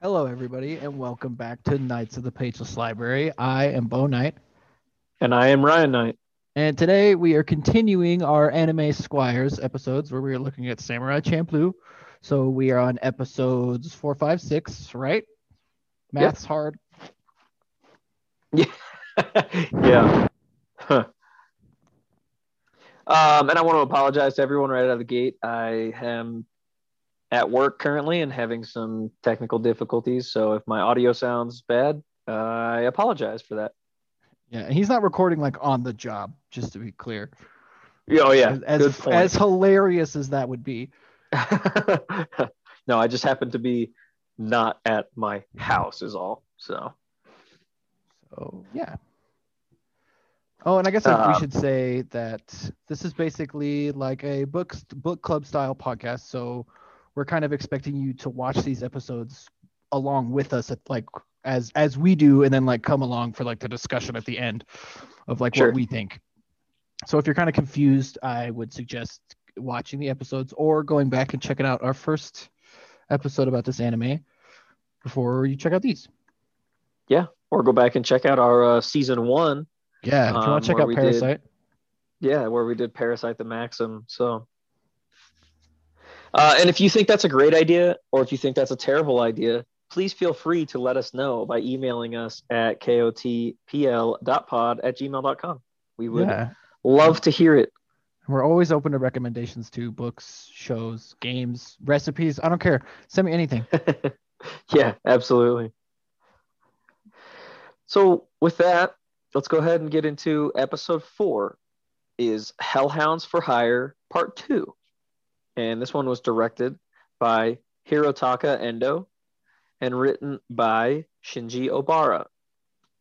Hello, everybody, and welcome back to Knights of the Pageless Library. I am Bo Knight, And I am Ryan Knight. and today we are continuing our Anime Squires episodes where we are looking at Samurai Champloo. So we are on episodes four, five, six, right? Math's hard. yeah. Huh. Um, and I want to apologize to everyone right out of the gate. I am at work currently and having some technical difficulties. So if my audio sounds bad, uh, I apologize for that. Yeah, he's not recording like on the job, just to be clear. Oh, yeah. As as, hilarious as that would be. no, I just happen to be not at my house, is all. So, So yeah. Oh, and I guess we Um, should say that this is basically like a book book club style podcast. So we're kind of expecting you to watch these episodes along with us at like as as we do, and then like come along for like the discussion at the end of like Sure. what we think. So if you're kind of confused, I would suggest watching the episodes or going back and checking out our first episode about this anime before you check out these. Yeah. Or go back and check out our uh, season one Yeah, if you Um, want to check out we did- Parasyte. Yeah, where we did Parasyte the Maxim. So, uh, and if you think that's a great idea, or if you think that's a terrible idea, please feel free to let us know by emailing us at kotpl.pod at gmail.com. We would Yeah. love to hear it. We're always open to recommendations to books, shows, games, recipes. I don't care. Send me anything. yeah, absolutely. So, with that, let's go ahead and get into episode four is Hellhounds for Hire Part Two. And this one was directed by Hirotaka Endo and written by Shinji Obara.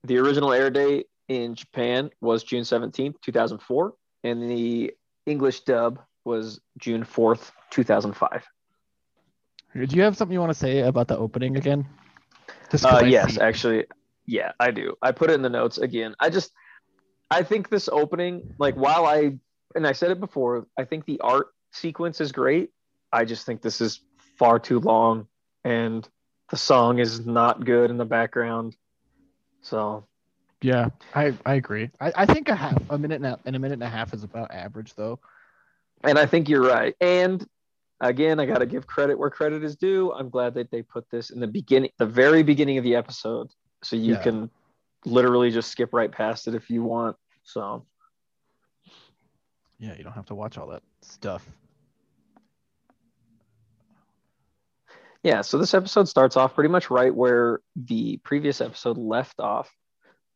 The original air date in Japan was June 17th, 2004, and the English dub was June 4th, 2005. Do you have something you want to say about the opening again? Uh, yes, see- actually, yeah, I do. I put it in the notes again. I just, I think this opening, like, while I, and I said it before, I think the art sequence is great. I just think this is far too long, and the song is not good in the background. So, Yeah, I, I agree. I, I think a half a minute and a, and a minute and a half is about average though. and I think you're right. And again, I got to give credit where credit is due. I'm glad that they put this in the beginning, the very beginning of the episode, so you Yeah. can literally just skip right past it if you want. So. Yeah, you don't have to watch all that stuff. Yeah, so this episode starts off pretty much right where the previous episode left off,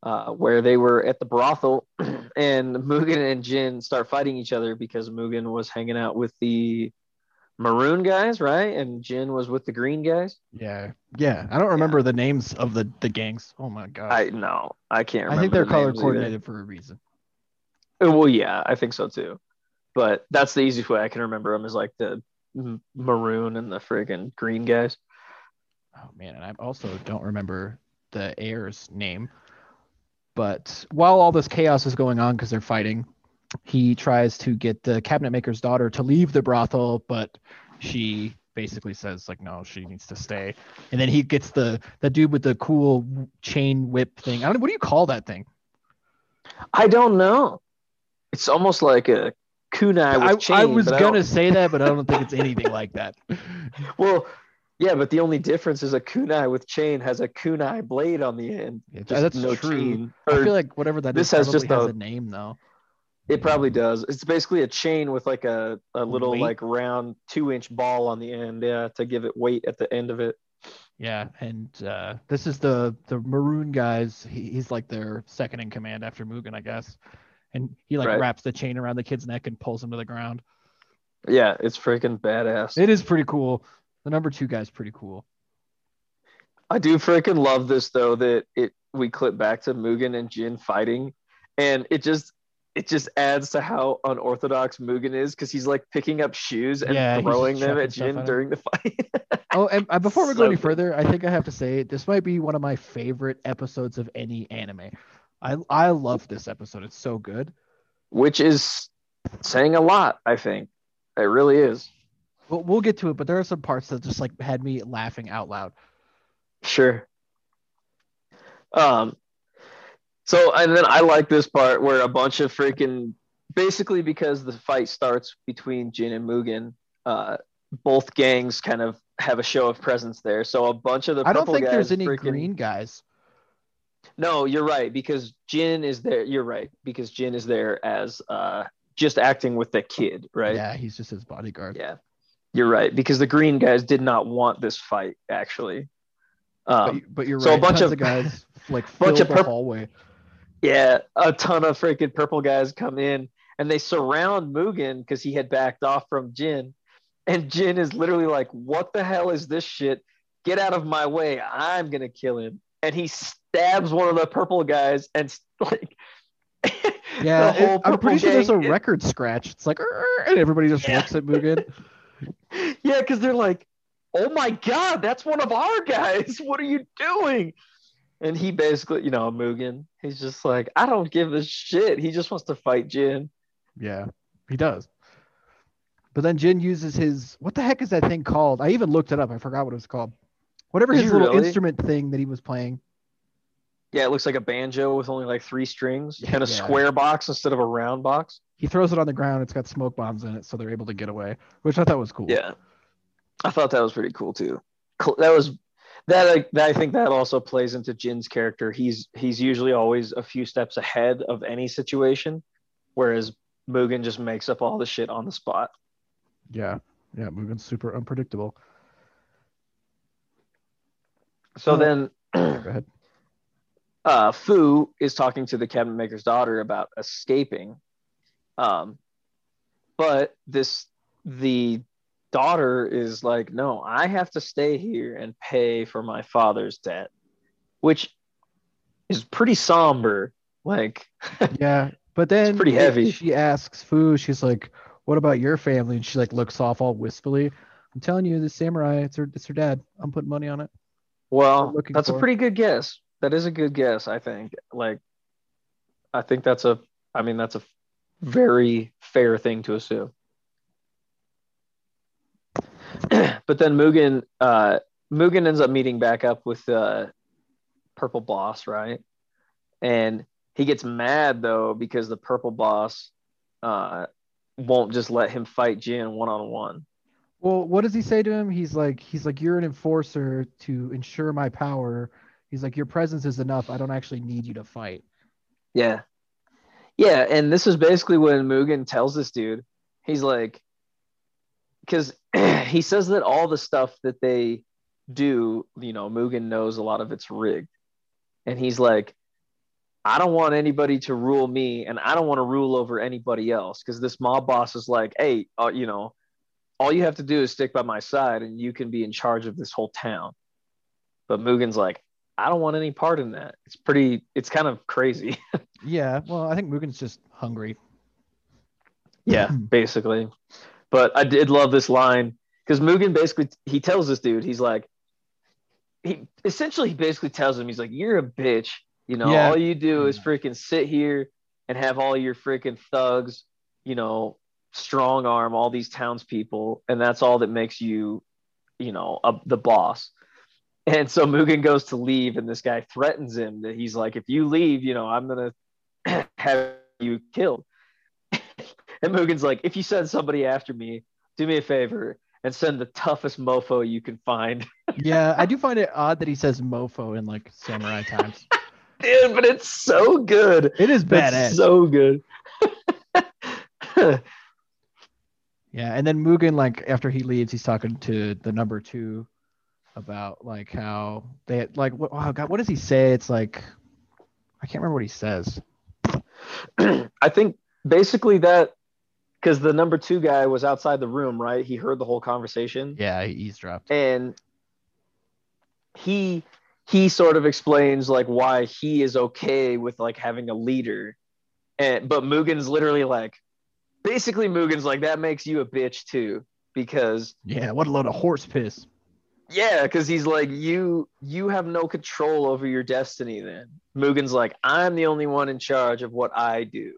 uh, where they were at the brothel and Mugen and Jin start fighting each other because Mugen was hanging out with the maroon guys, right? And Jin was with the green guys. Yeah, yeah. I don't remember the names of the the gangs. Oh my god. I no, I can't I think they're the color names either. coordinated for a reason. Well, yeah, I think so too. But that's the easiest way I can remember them is like the maroon and the friggin' green guys. Oh man, and I also don't remember the heir's name. But while all this chaos is going on because they're fighting, he tries to get the cabinet maker's daughter to leave the brothel, but she basically says like no, she needs to stay. And then he gets the the dude with the cool chain whip thing. I don't know what do you call that thing? I don't know. It's almost like a kunai with I, chain. I was gonna say that, but I don't think it's anything like that. Well, yeah, but the only difference is a kunai with chain has a kunai blade on the end. Yeah, Just that's no true. chain. I feel like whatever that this is has just has a- a name though. it probably does. It's basically a chain with like a, a little Weight? like round two inch ball on the end, yeah, to give it weight at the end of it. Yeah, and uh, this is the the maroon guys. He, he's like their second in command after Mugen, I guess. And he like Right. wraps the chain around the kid's neck and pulls him to the ground. Yeah, it's freaking badass. It is pretty cool. The number two guy's pretty cool. I do freaking love this though that it we clip back to Mugen and Jin fighting, and it just it just adds to how unorthodox Mugen is because he's like picking up shoes and Yeah, throwing them at Jin during the fight. Oh, and uh, before we go So any further, I think I have to say this might be one of my favorite episodes of any anime. I I love this episode. It's so good. Which is saying a lot, I think. It really is. We'll, we'll get to it, but there are some parts that just like had me laughing out loud. Sure. Um. So and then I like this part where a bunch of freaking basically because the fight starts between Jin and Mugen, uh, both gangs kind of have a show of presence there. So a bunch of the I don't think there's any freaking- green guys. No, you're right because Jin is there. You're right because Jin is there as uh just acting with the kid, right? Yeah, he's just his bodyguard. Yeah. You're right because the green guys did not want this fight actually. But, Um, you- but you're so a bunch of- of guys like bunch of purp- hallway. yeah, a ton of freaking purple guys come in and they surround Mugen because he had backed off from Jin. And Jin is literally like, What the hell is this shit? Get out of my way. I'm gonna kill him. And he stabs one of the purple guys and like Yeah, it- I'm pretty sure there's a it- record scratch. It's like, and everybody just Yeah. looks at Mugen. yeah, because they're like, oh my god, that's one of our guys. What are you doing? And he basically, you know, Mugen, he's just like, I don't give a shit. He just wants to fight Jin. Yeah, he does. But then Jin uses his what the heck is that thing called? I even looked it up. I forgot what it was called. Whatever his little really? instrument thing that he was playing. Yeah, it looks like a banjo with only like three strings and a Yeah. square box instead of a round box. He throws it on the ground. It's got smoke bombs in it, so they're able to get away, which I thought was cool. Yeah, I thought that was pretty cool too. That was that. I, that I think that also plays into Jin's character. He's he's usually always a few steps ahead of any situation, whereas Mugen just makes up all the shit on the spot. yeah, yeah. Mugen's super unpredictable. So Uh, then. Go ahead. Uh, Fu is talking to the cabinet maker's daughter about escaping. Um, but this the daughter is like, no, I have to stay here and pay for my father's debt, which is pretty somber. Like, Yeah, but then pretty heavy. She asks Fu. She's like, "What about your family?" And she like looks off all wistfully. I'm telling you, the samurai. It's her. It's her dad. I'm putting money on it. well, that's a pretty good guess. That is a good guess, I think. Like, I think that's a, I mean, that's a very fair thing to assume. but then Mugen, uh, Mugen ends up meeting back up with uh, Purple Boss, right? And he gets mad though because the Purple Boss uh, won't just let him fight Jin one on one. Well, what does he say to him? He's like, he's like, you're an enforcer to ensure my power. He's like, your presence is enough. I don't actually need you to fight. Yeah. Yeah. And this is basically when Mugen tells this dude, he's like, because he says that all the stuff that they do, you know, Mugen knows a lot of it's rigged. And he's like, I don't want anybody to rule me and I don't want to rule over anybody else because this mob boss is like, hey, uh, you know, all you have to do is stick by my side and you can be in charge of this whole town. But Mugen's like, I don't want any part in that. It's pretty, it's kind of crazy. Yeah. Well, I think Mugen's just hungry. Yeah, basically. But I did love this line because Mugen basically he tells this dude, he's like, he essentially he basically tells him, he's like, You're a bitch. You know, Yeah. all you do is freaking sit here and have all your freaking thugs, you know, strong arm all these townspeople, and that's all that makes you, you know, a, the boss. And so Mugen goes to leave, and this guy threatens him that he's like, if you leave, you know, I'm gonna have you killed. and Mugen's like, if you send somebody after me, do me a favor and send the toughest mofo you can find. Yeah, I do find it odd that he says mofo in like samurai times. Dude, but it's so good. It is badass. It's so good. Yeah, and then Mugen, like after he leaves, he's talking to the number two about like how they like what oh god, what does he say? It's like I can't remember what he says. I think basically that because the number two guy was outside the room, right? He heard the whole conversation. Yeah, he eavesdropped. and he he sort of explains like why he is okay with like having a leader and but Mugen's literally like basically Mugen's like that makes you a bitch too because Yeah, what a load of horse piss. Yeah because he's like you you have no control over your destiny then Mugen's like I'm the only one in charge of what I do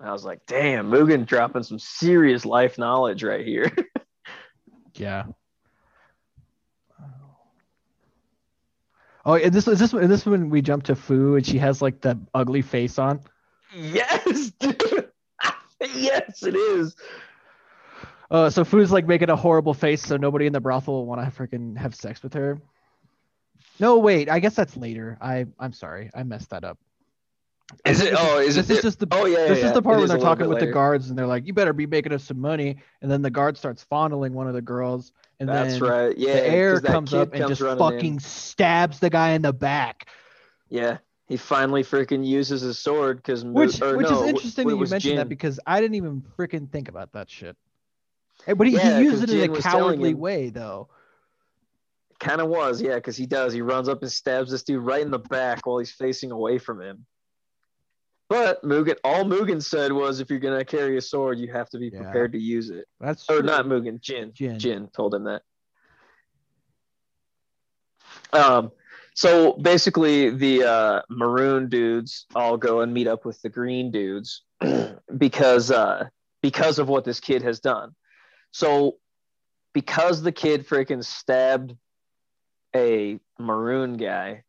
I was like damn Mugen dropping some serious life knowledge right here Yeah. Oh, is this is this is this when we jump to Fu and she has like the ugly face on? Yes, dude. yes, it is. Uh, so Fu's like making a horrible face, so nobody in the brothel will want to freaking have sex with her. No, wait. I guess that's later. I I'm sorry. I messed that up. Is it? Oh, is this is just the oh, yeah. this yeah, is the part It when they're talking with the guards and they're like, "You better be making us some money," and then the guard starts fondling one of the girls, and That's then right. Yeah. the heir comes up and just fucking in. stabs the guy in the back. Yeah. He finally freaking uses his sword because Which which no, is interesting it that you mentioned that because I didn't even freaking think about that shit. But he, Yeah, he used it in Jin a cowardly way though. Kind of was, yeah, because he does. He runs up and stabs this dude right in the back while he's facing away from him. But Mugen, all Mugen said was, if you're gonna carry a sword, you have to be Yeah. prepared to use it. That's Or true. not Mugen, Jin. Jin. Jin told him that. Um, so basically, the uh, maroon dudes all go and meet up with the green dudes because uh, because of what this kid has done. So because the kid freaking stabbed a maroon guy,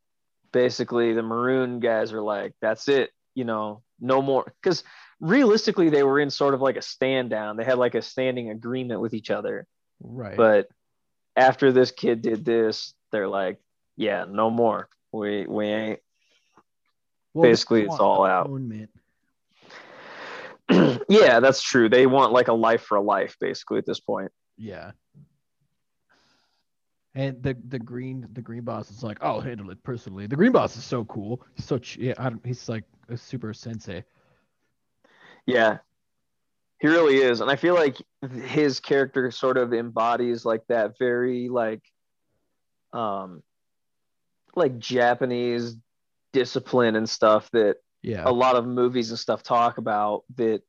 basically the maroon guys are like, "That's it, you know, no more." Because realistically, they were in sort of like a stand down. They had like a standing agreement with each other. Right. But after this kid did this, they're like, yeah, no more. We we ain't. Well, basically, it's all out. atonement. yeah, that's true. They want like a life for a life, basically at this point. Yeah. And the the green the green boss is like, I'll handle it personally. The green boss is so cool. He's so ch- yeah, I don't, he's like a super sensei. Yeah, he really is, and I feel like his character sort of embodies like that very like, um, like Japanese discipline and stuff that Yeah. a lot of movies and stuff talk about that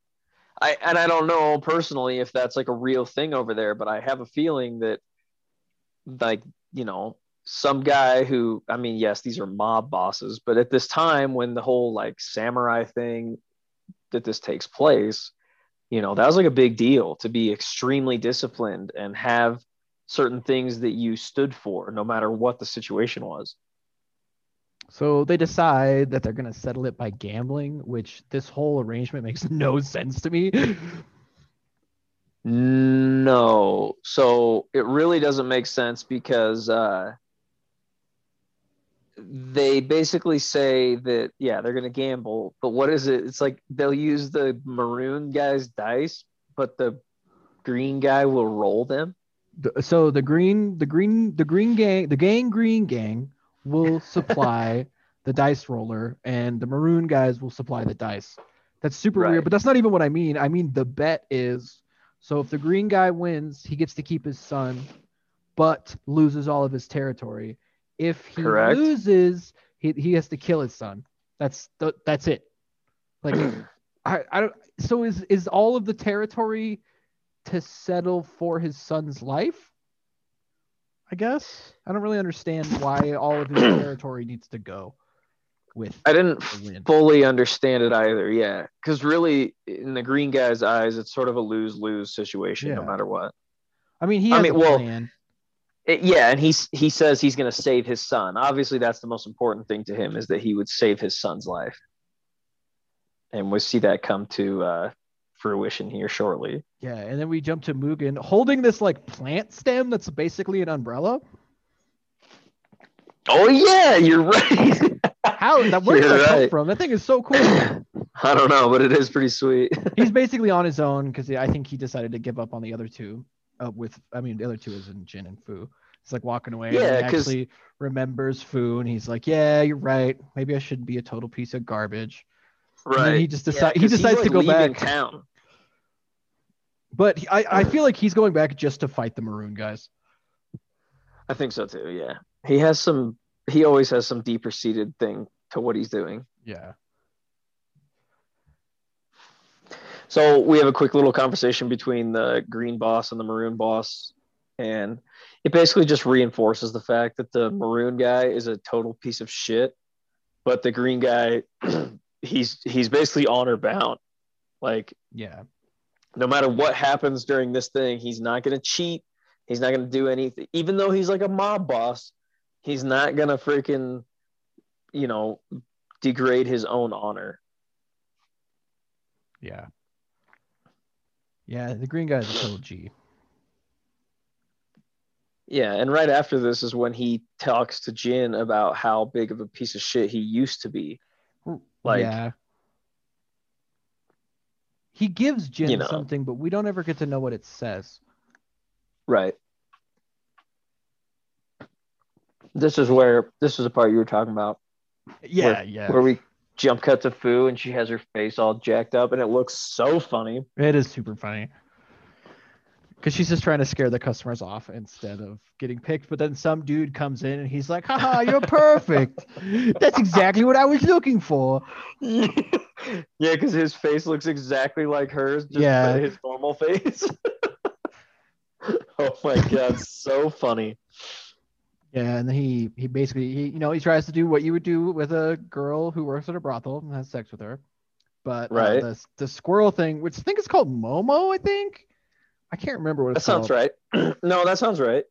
I and I don't know personally if that's like a real thing over there, but I have a feeling that like, you know, some guy who I mean, yes, these are mob bosses, but at this time when the whole like samurai thing that this takes place, you know, that was like a big deal to be extremely disciplined and have certain things that you stood for no matter what the situation was. So they decide that they're gonna settle it by gambling, which this whole arrangement makes no sense to me. No. So it really doesn't make sense because uh, they basically say that, yeah, they're going to gamble. But what is it? It's like they'll use the maroon guy's dice, but the green guy will roll them. So the green the green the green gang the gang green gang will supply the dice roller and the maroon guys will supply the dice. That's super Right. weird but that's not even what i mean. I mean the bet is so if the green guy wins he gets to keep his son but loses all of his territory. If he Correct. loses he, he has to kill his son. That's th- that's it. Like I, I don't so is is all of the territory to settle for his son's life i guess i don't really understand why all of his territory needs to go with I didn't fully understand it either. Yeah. Because really, in the green guy's eyes, it's sort of a lose lose situation no matter what. i mean he I mean, a well, It- yeah, and he's he says he's going to save his son. Obviously, that's the most important thing to him is that he would save his son's life, and we see that come to uh, fruition here shortly. yeah and then we jump to mugen holding this like plant stem that's basically an umbrella Oh yeah, you're right. how that where did that come from that thing is so cool I don't know, but it is pretty sweet. he's basically on his own because I think he decided to give up on the other two. Uh, with I mean, the other two is in Jin and Fu. He's like walking away. Yeah, and he actually remembers Fu, and he's like, "Yeah, you're right. Maybe I shouldn't be a total piece of garbage." Right. He just decide- he 'cause he's, decides to like, go back. town. But he- I, I feel like he's going back just to fight the Maroon guys. I think so too. Yeah, he has some. He always has some deeper seated thing to what he's doing. Yeah. So we have a quick little conversation between the green boss and the maroon boss, and it basically just reinforces the fact that the maroon guy is a total piece of shit, but the green guy, he's he's basically honor bound. Like Yeah. No matter what happens during this thing, he's not going to cheat. He's not going to do anything. Even though he's like a mob boss, he's not gonna freaking, you know, degrade his own honor. Yeah. Yeah, the green guy's a total G. Yeah, and right after this is when he talks to Jin about how big of a piece of shit he used to be. Like, yeah. He gives Jin You know. something, but we don't ever get to know what it says. right. This is where this is the part you were talking about. Yeah, where, yeah. Where we jump cut to Fu and she has her face all jacked up and it looks so funny. It is super funny. Because she's just trying to scare the customers off instead of getting picked. But then some dude comes in and he's like, haha, you're perfect. That's exactly what I was looking for. yeah, because his face looks exactly like hers, just Yeah. his normal face. oh my god, so funny. Yeah, and then he he basically he you know he tries to do what you would do with a girl who works at a brothel and has sex with her, but uh, the the squirrel thing, which I think is called Momo, I think. I can't remember what That sounds called. right. no, that sounds right.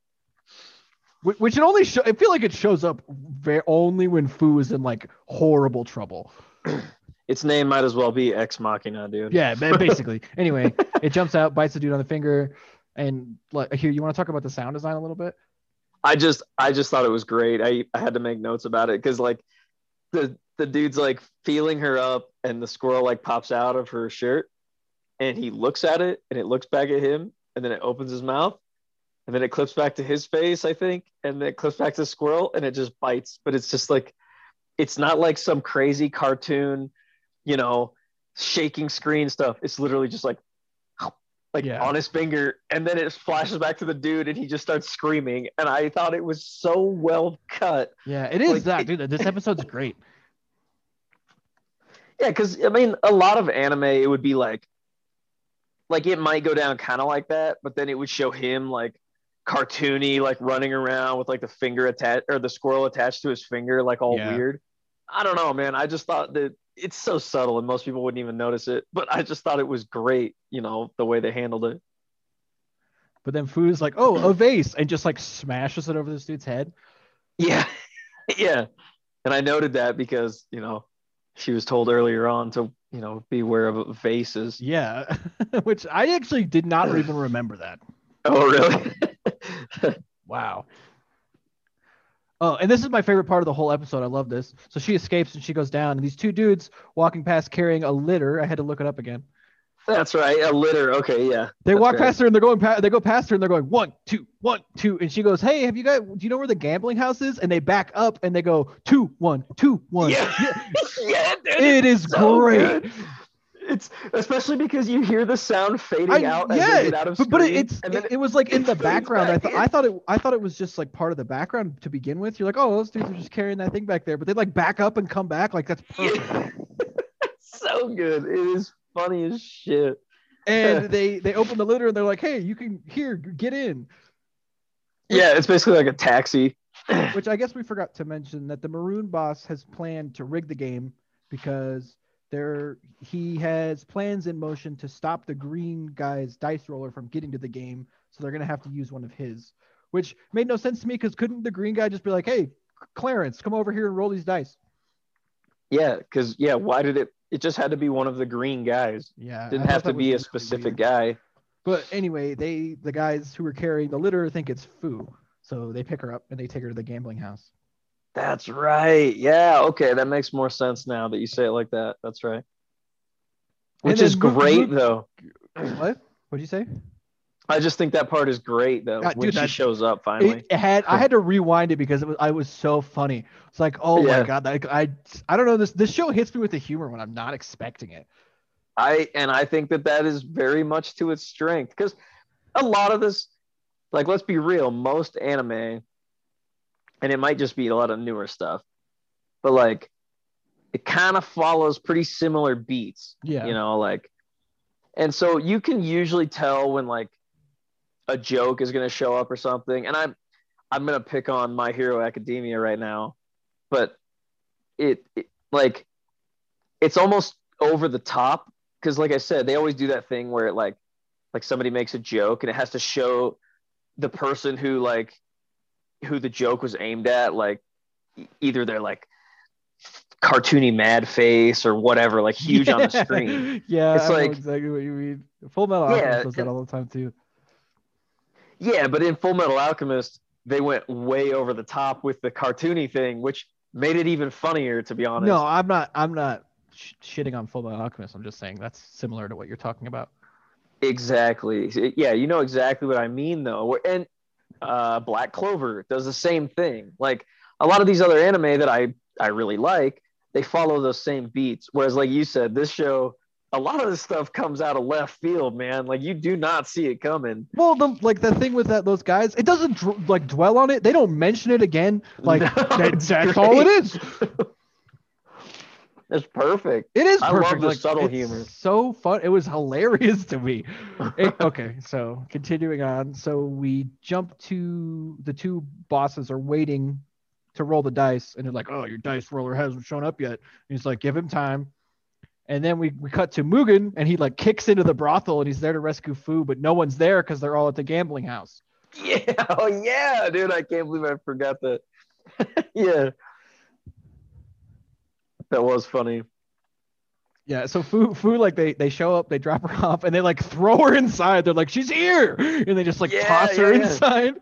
Which, which it only show. I feel like it shows up very, only when Fu is in like horrible trouble. Its name might as well be Ex Machina, dude. Yeah, basically. anyway, it jumps out, bites the dude on the finger, and like here, you want to talk about the sound design a little bit? I just I just thought it was great. I, I had to make notes about it because like the the dude's like feeling her up and the squirrel like pops out of her shirt and he looks at it and it looks back at him and then it opens his mouth and then it clips back to his face, I think, and then it clips back to the squirrel and it just bites. But it's just like it's not like some crazy cartoon, you know, shaking screen stuff. It's literally just like like Yeah. on his finger, and then it flashes back to the dude, and he just starts screaming. And I thought it was so well cut. Yeah, it is Like, that, dude. This episode's great. Yeah, because I mean, a lot of anime, it would be like, like it might go down kind of like that, but then it would show him like cartoony, like running around with like the finger attached or the squirrel attached to his finger, like all Yeah. weird. I don't know, man. I just thought that it's so subtle, and most people wouldn't even notice it. But I just thought it was great, you know, the way they handled it. But then Fu's like, oh, a vase, and just like smashes it over this dude's head. Yeah, yeah. And I noted that because you know she was told earlier on to you know beware of vases. Yeah, which I actually did not even remember that. Oh, really? Wow. Oh, and this is my favorite part of the whole episode. I love this. So she escapes and she goes down, and these two dudes walking past carrying a litter. I had to look it up again. That's right. A litter. Okay, yeah. They That's walk right. past her and they're going past. They go past her and they're going one, two, one, two, and she goes, "Hey, have you got? Do you know where the gambling house is?" And they back up and they go two, one, two, one. Yeah. yeah, dude. It is so great. good. It's especially because you hear the sound fading I, out yeah, out of but, but it, it's and then it, it was like in the background. I thought. I thought it I thought it was just like part of the background to begin with. You're like, oh, those dudes are just carrying that thing back there, but they like back up and come back. Like that's perfect. So good. It is funny as shit. and they they open the litter and they're like, hey, you can here get in. Yeah, it's basically like a taxi. Which I guess we forgot to mention that the maroon boss has planned to rig the game because there he has plans in motion to stop the green guy's dice roller from getting to the game. So they're gonna have to use one of his, which made no sense to me because couldn't the green guy just be like, hey, Clarence, come over here and roll these dice? Yeah, because yeah, why did it? It just had to be one of the green guys. Yeah, Didn't have to be a specific guy. But anyway, they the guys who were carrying the litter think it's Fu. so they pick her up and they take her to the gambling house. That's right. Yeah. Okay, that makes more sense now that you say it like that. That's right. Which is Luke- great, Luke- though. What? What'd you say? I just think that part is great, though, Ah, when dude, she shows up finally. It, it had I had to rewind it because it was I was so funny. It's like, oh Yeah. my god, like I I don't know this this show hits me with the humor when I'm not expecting it. I and I think that that is very much to its strength because a lot of this, like, let's be real, most anime, and it might just be a lot of newer stuff, but like, it kind of follows pretty similar beats. Yeah. you know like and so you can usually tell when like a joke is going to show up or something and i'm i'm going to pick on my hero academia right now but it, it like it's almost over the top because like i said they always do that thing where it like like somebody makes a joke and it has to show the person who like who the joke was aimed at. Like either they're like cartoony mad face or whatever, like huge on the screen. yeah, It's I know like- exactly what you mean. Full Metal Yeah, Alchemist does that all the time too. Yeah, but in Full Metal Alchemist, they went way over the top with the cartoony thing, which made it even funnier, to be honest. No, I'm not. I'm not sh- shitting on Full Metal Alchemist. I'm just saying that's similar to what you're talking about. Exactly. Yeah, you know exactly what I mean, though. And uh, Black Clover does the same thing. Like a lot of these other anime that I I really like, they follow those same beats. Whereas, like you said, this show, a lot of this stuff comes out of left field, man. Like you do not see it coming. Well, the like the thing with that those guys, it doesn't dr- like dwell on it. They don't mention it again. Like No, that, that's all it great. is. It's perfect. It is I love perfect. the like, subtle humor. So fun. It was hilarious to me. It- okay, so continuing on. So we jump to the two bosses are waiting to roll the dice, and they're like, "Oh, your dice roller hasn't shown up yet." And he's like, "Give him time." And then we, we cut to Mugen, and he like kicks into the brothel, and he's there to rescue Fu, but no one's there because they're all at the gambling house. Yeah. Oh yeah, dude. I can't believe I forgot that. yeah. That was funny. Yeah, so Fu Fu like they they show up, they drop her off, and they like throw her inside. They're like, "She's here," and they just like Yeah, toss her yeah, inside.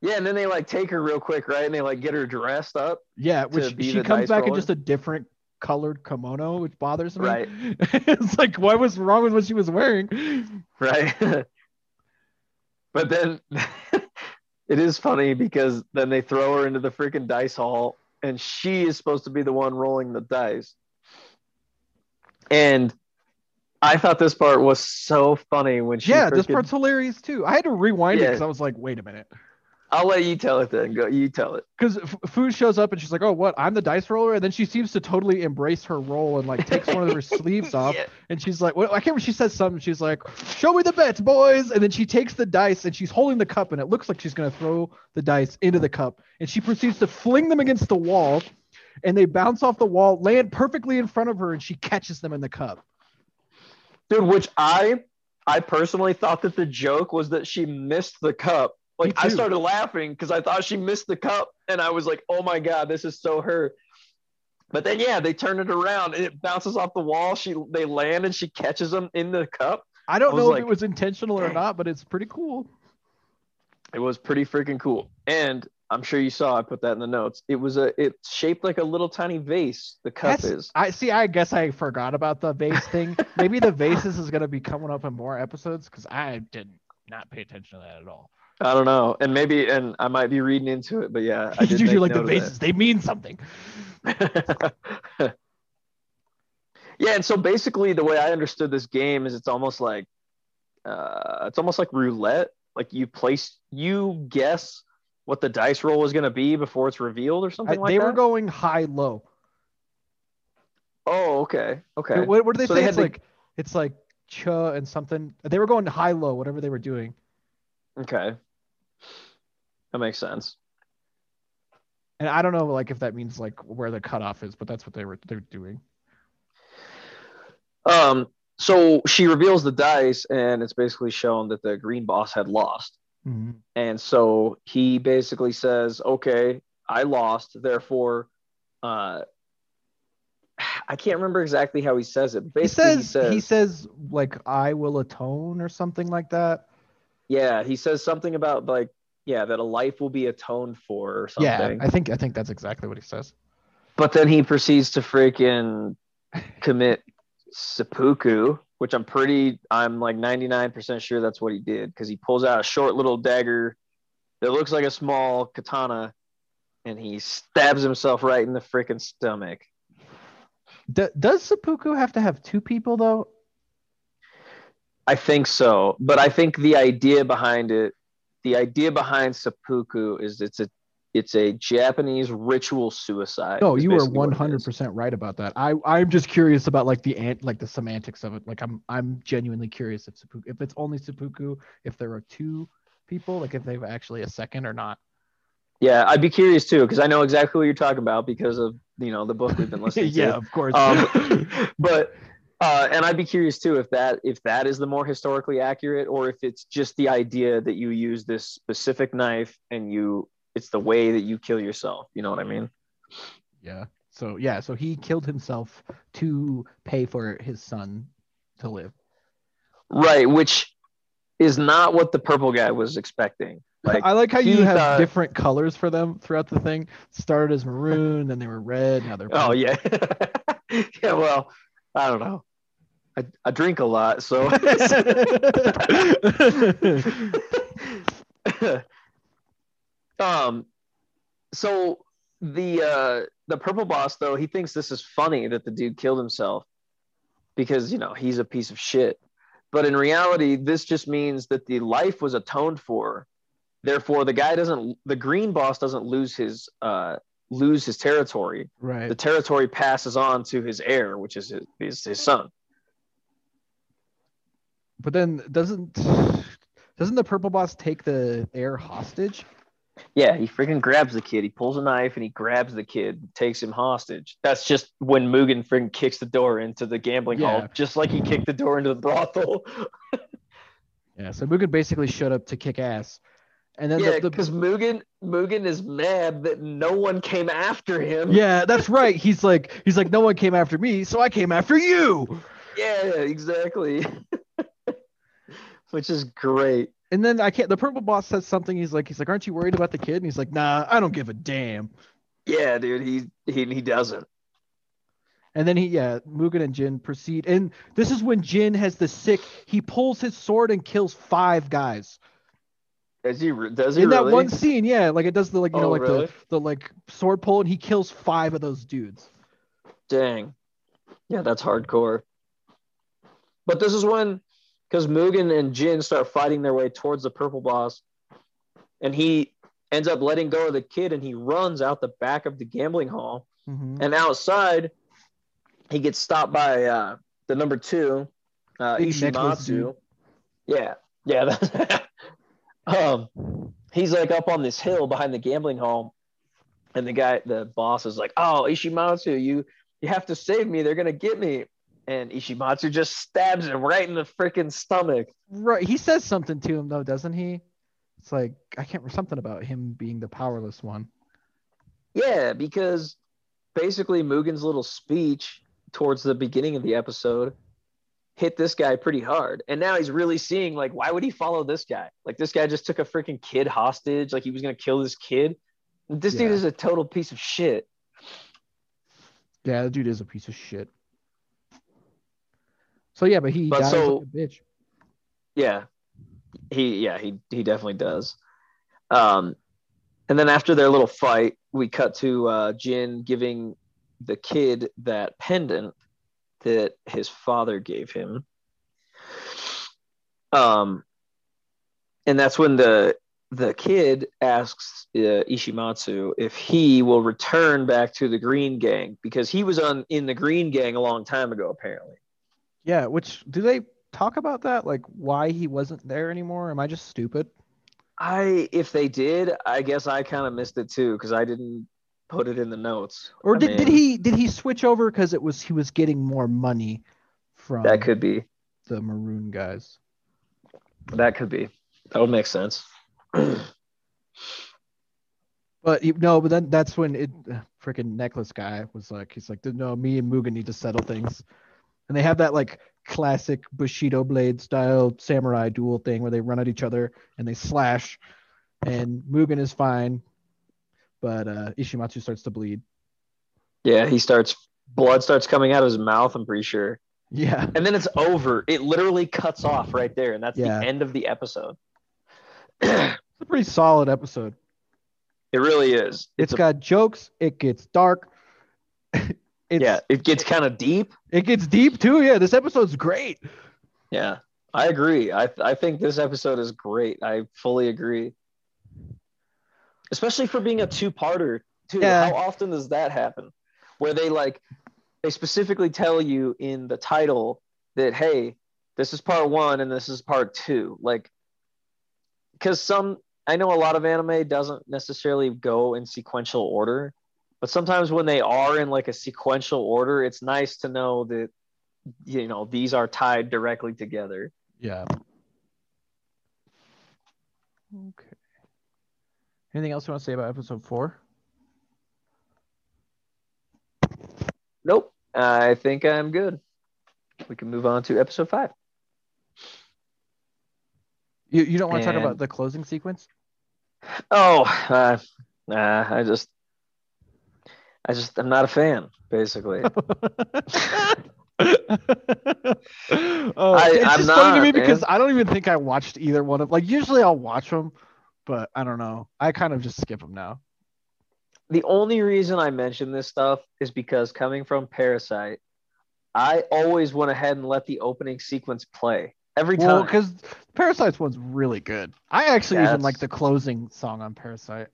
Yeah, and then they like take her real quick, right? And they like get her dressed up. Yeah, which she comes back in just a different colored kimono, which bothers me. Right. it's like, what was wrong with what she was wearing? right? but then it is funny because then they throw her into the freaking dice hall and she is supposed to be the one rolling the dice. And I thought this part was so funny when she yeah, this part's hilarious too. I had to rewind it because I was like, wait a minute. I'll let you tell it then. Go you tell it. Because Fu shows up and she's like, oh, what? I'm the dice roller. And then she seems to totally embrace her role and like takes one of her sleeves off. Yeah. And she's like, well, I can't remember. She says something. She's like, show me the bets, boys. And then she takes the dice and she's holding the cup and it looks like she's going to throw the dice into the cup. And she proceeds to fling them against the wall and they bounce off the wall, land perfectly in front of her, and she catches them in the cup. Dude, which I I personally thought that the joke was that she missed the cup. Like I started laughing because I thought she missed the cup, and I was like, "Oh my god, this is so her." But then, yeah, they turn it around and it bounces off the wall. She they land and she catches them in the cup. I don't I know like, if it was intentional or not, but it's pretty cool. It was pretty freaking cool. And I'm sure you saw I put that in the notes. It was a it's shaped like a little tiny vase. The cup That's- is. I see. I guess I forgot about the vase thing. Maybe the vases is going to be coming up in more episodes because I did not pay attention to that at all. I don't know, and maybe and I might be reading into it, but yeah, I did Usually, make like the that. they mean something. yeah, and so basically the way I understood this game is it's almost like uh it's almost like roulette. Like you place you guess what the dice roll is gonna be before it's revealed or I- something like they that. They were going high low. oh, okay. Okay. What, what do they So say? they it's to- like it's like cha and something. They were going high low, whatever they were doing. Okay. That makes sense. And I don't know, like if that means like where the cutoff is, but that's what they were they're doing. Um so she reveals the dice and it's basically shown that the green boss had lost. And so he basically says, "Okay, I lost. Therefore, uh, I can't remember exactly how he says it. He Basically, says, he says, he says like I will atone or something like that. yeah, he says something about like, yeah, that a life will be atoned for or something Yeah. I think I think that's exactly what he says. But then he proceeds to freaking commit seppuku, which I'm pretty, I'm like 99% sure that's what he did because he pulls out a short little dagger that looks like a small katana and he stabs himself right in the freaking stomach. D- does seppuku have to have two people though? I think so, but I think the idea behind it, the idea behind seppuku is it's a it's a Japanese ritual suicide. No, you are one hundred percent right about that. I I'm just curious about like the ant like the semantics of it. Like I'm I'm genuinely curious if seppuku if it's only seppuku, if there are two people, like if they've actually a second or not. Yeah, I'd be curious too because I know exactly what you're talking about because of you know the book we've been listening to. yeah, of course. Um, but uh, and I'd be curious too if that if that is the more historically accurate or if it's just the idea that you use this specific knife and you it's the way that you kill yourself. You know what I mean? Yeah. So yeah, so he killed himself to pay for his son to live. Right, which is not what the purple guy was expecting. Like I like how you have thought- different colors for them throughout the thing. Started as maroon, then they were red, now they're Oh yeah, yeah. Well, I don't know. I, I drink a lot, so. um, so the uh the purple boss though he thinks this is funny that the dude killed himself because you know he's a piece of shit. But in reality, this just means that the life was atoned for. Therefore, the guy doesn't. The green boss doesn't lose his uh lose his territory Right. the territory passes on to his heir, which is his, his, his son. But then doesn't doesn't the purple boss take the heir hostage? Yeah, he freaking grabs the kid. He pulls a knife and he grabs the kid, takes him hostage. That's just when Mugen freaking kicks the door into the gambling Yeah. hall, just like he kicked the door into the brothel. Yeah. So Mugen basically showed up to kick ass, and then yeah, the, the because Mugen Mugen is mad that no one came after him. yeah, that's right. He's like he's like no one came after me, so I came after you. Yeah, exactly. Which is great. And then I can't. The purple boss says something. He's like he's like, aren't you worried about the kid? And he's like, nah, I don't give a damn. Yeah, dude, he he he doesn't. And then he, yeah, Mugen and Jin proceed. And this is when Jin has the sick, he pulls his sword and kills five guys. Does he? Does he In really? that one scene, yeah, like it does the like, you know, Oh, like really? the, the like sword pull, and he kills five of those dudes. Dang. Yeah, that's hardcore. But this is when, because Mugen and Jin start fighting their way towards the purple boss, and he ends up letting go of the kid and he runs out the back of the gambling hall. Mhm. And outside, he gets stopped by uh, the number two, uh, Big Ishimatsu. Yeah, yeah. Um, he's like up on this hill behind the gambling hall, and the guy, the boss, is like, "Oh, Ishimatsu, you you have to save me. They're gonna get me." And Ishimatsu just stabs him right in the freaking stomach. Right. He says something to him though, doesn't he? It's like I can't remember something about him being the powerless one. Yeah, because basically Mugen's little speech towards the beginning of the episode hit this guy pretty hard. And now he's really seeing like why would he follow this guy? Like this guy just took a freaking kid hostage, like he was gonna kill this kid. This dude is a total piece of shit. Yeah, the dude is a piece of shit. So yeah, but he But dies so- like a bitch. Yeah. He yeah, he he definitely does. Um and then after their little fight, we cut to uh Jin giving the kid that pendant that his father gave him. Um and that's when the the kid asks uh, Ishimatsu if he will return back to the Green Gang because he was on in the Green Gang a long time ago apparently. Yeah, which do they talk about that? Like why he wasn't there anymore? Am I just stupid? I if they did, I guess I kind of missed it too because I didn't put it in the notes. Or I did, did he did he switch over because it was he was getting more money from That could be. the maroon guys? That could be. That would make sense. But he- no, but then that's when it uh, freaking necklace guy was like, he's like, no, me and Mugen need to settle things, and they have that like classic Bushido blade style samurai duel thing where they run at each other and they slash, and Mugen is fine, but uh, Ishimatsu starts to bleed. yeah, he starts. Blood starts coming out of his mouth. I'm pretty sure, Yeah, and then it's over. It literally cuts off right there, and that's Yeah. the end of the episode. it's a pretty solid episode. It really is. It's a- got jokes. It gets dark. it's, yeah, it gets kind of deep. It gets deep too. Yeah, this episode's great. Yeah, I agree. I I think this episode is great. I fully agree. Especially for being a two-parter, too. Yeah. How often does that happen? Where they like they specifically tell you in the title that hey, this is part 1 and this is part 2. Like cuz some I know a lot of anime doesn't necessarily go in sequential order, but sometimes when they are in like a sequential order, it's nice to know that you know these are tied directly together. Yeah. Okay. Anything else you want to say about episode four? Nope. I think I'm good. We can move on to episode five. You you don't want to talk about the closing sequence? Oh, uh, nah, I just, I just, I'm not a fan, basically. oh, I- it's I'm just funny to not, me because. I don't even think I watched either one of. Like usually I'll watch them, but I don't know. I kind of just skip them now. the only reason I mention this stuff is because coming from Parasyte, I always went ahead and let the opening sequence play every Well, time. because Parasyte's one's really good. I actually even like the closing song on Parasyte.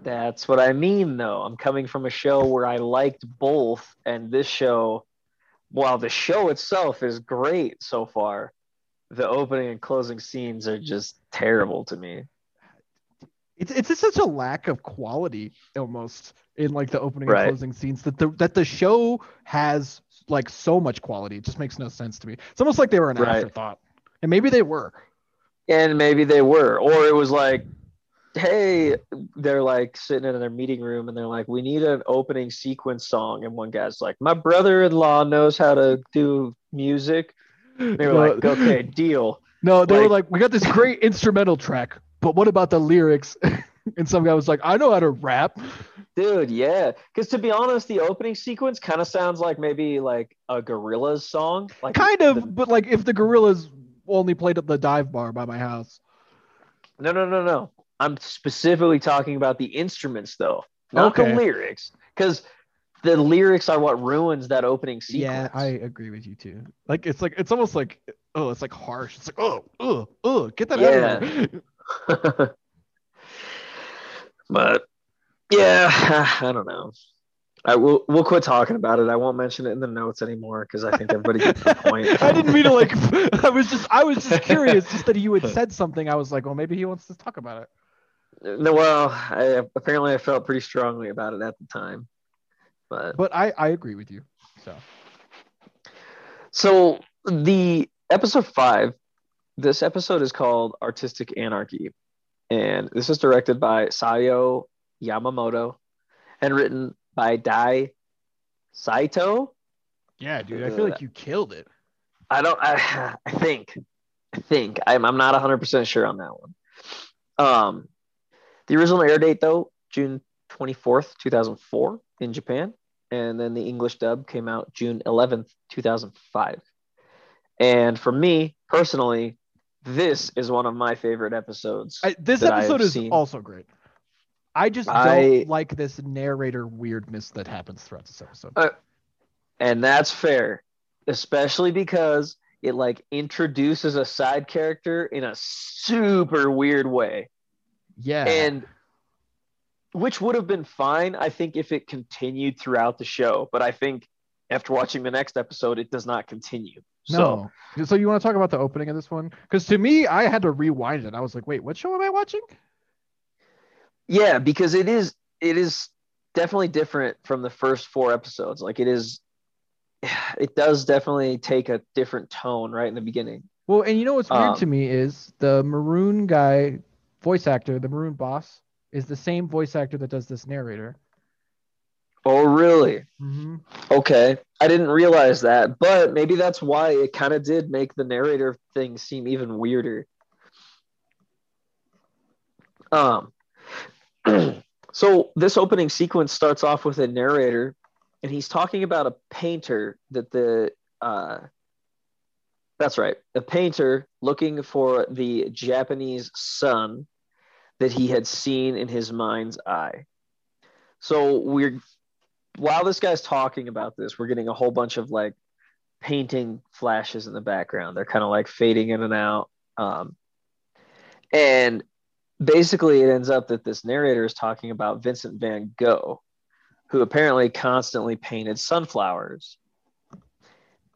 That's what I mean, though. I'm coming from a show where I liked both, and this show, while the show itself is great so far, the opening and closing scenes are just terrible to me. It's it's just such a lack of quality almost in like the opening Right. and closing scenes that the that the show has like so much quality. It just makes no sense to me. It's almost like they were an Right. afterthought, and maybe they were. And maybe they were, or it was like, hey, they're like sitting in their meeting room and they're like, we need an opening sequence song. And one guy's like, my brother in law knows how to do music. They were No, like, okay, deal. No, they were Like- like, we got this great instrumental track, but what about the lyrics? and some guy was like, I know how to rap. Dude, yeah. Because to be honest, the opening sequence kind of sounds like maybe like a Gorillaz song. Like Kind of, the- but like if the Gorillaz only played at the dive bar by my house. no, no, no, no. I'm specifically talking about the instruments though, not Okay. the lyrics. Because the lyrics are what ruins that opening sequence. Yeah, I agree with you too. Like it's like it's almost like oh, it's like harsh. It's like oh, oh, oh, get that out of there. but yeah, I don't know. I will we'll quit talking about it. I won't mention it in the notes anymore because I think everybody gets the point. I didn't mean to like. I was just I was just curious, just that you had said something. I was like, well, maybe he wants to talk about it. No, well, I apparently I felt pretty strongly about it at the time. But But I I agree with you. So so the episode five, this episode is called Artistic Anarchy, and this is directed by Sayo Yamamoto and written by Dai Saito. yeah, dude, I feel like you killed it. I don't. I, I think. I think I'm. I'm not 100 percent sure on that one. Um, the original air date though, June 24th, 2004, in Japan, and then the English dub came out June 11th, 2005. And for me personally, this is one of my favorite episodes. I, this episode is seen. also great. I just I- don't like this narrator weirdness that happens throughout this episode. Uh, and that's fair, especially because it like introduces a side character in a super weird way. Yeah, and which would have been fine i think if it continued throughout the show but i think after watching the next episode it does not continue so no. So, you want to talk about the opening of this one? Because to me, I had to rewind it. I was like, wait, what show am I watching? yeah because it is it is definitely different from the first four episodes like it is it does definitely take a different tone right in the beginning Well, and you know what's weird Um, to me is the maroon guy, voice actor, the maroon boss, is the same voice actor that does this narrator. oh really Mm-hmm. okay i didn't realize that but maybe that's why it kind of did make the narrator thing seem even weirder um so this opening sequence starts off with a narrator and he's talking about a painter that the uh that's right a painter looking for the japanese sun that he had seen in his mind's eye so we're while this guy's talking about this, we're getting a whole bunch of like painting flashes in the background. They're kind of like fading in and out. Um, and basically, it ends up that this narrator is talking about Vincent van Gogh, who apparently constantly painted sunflowers.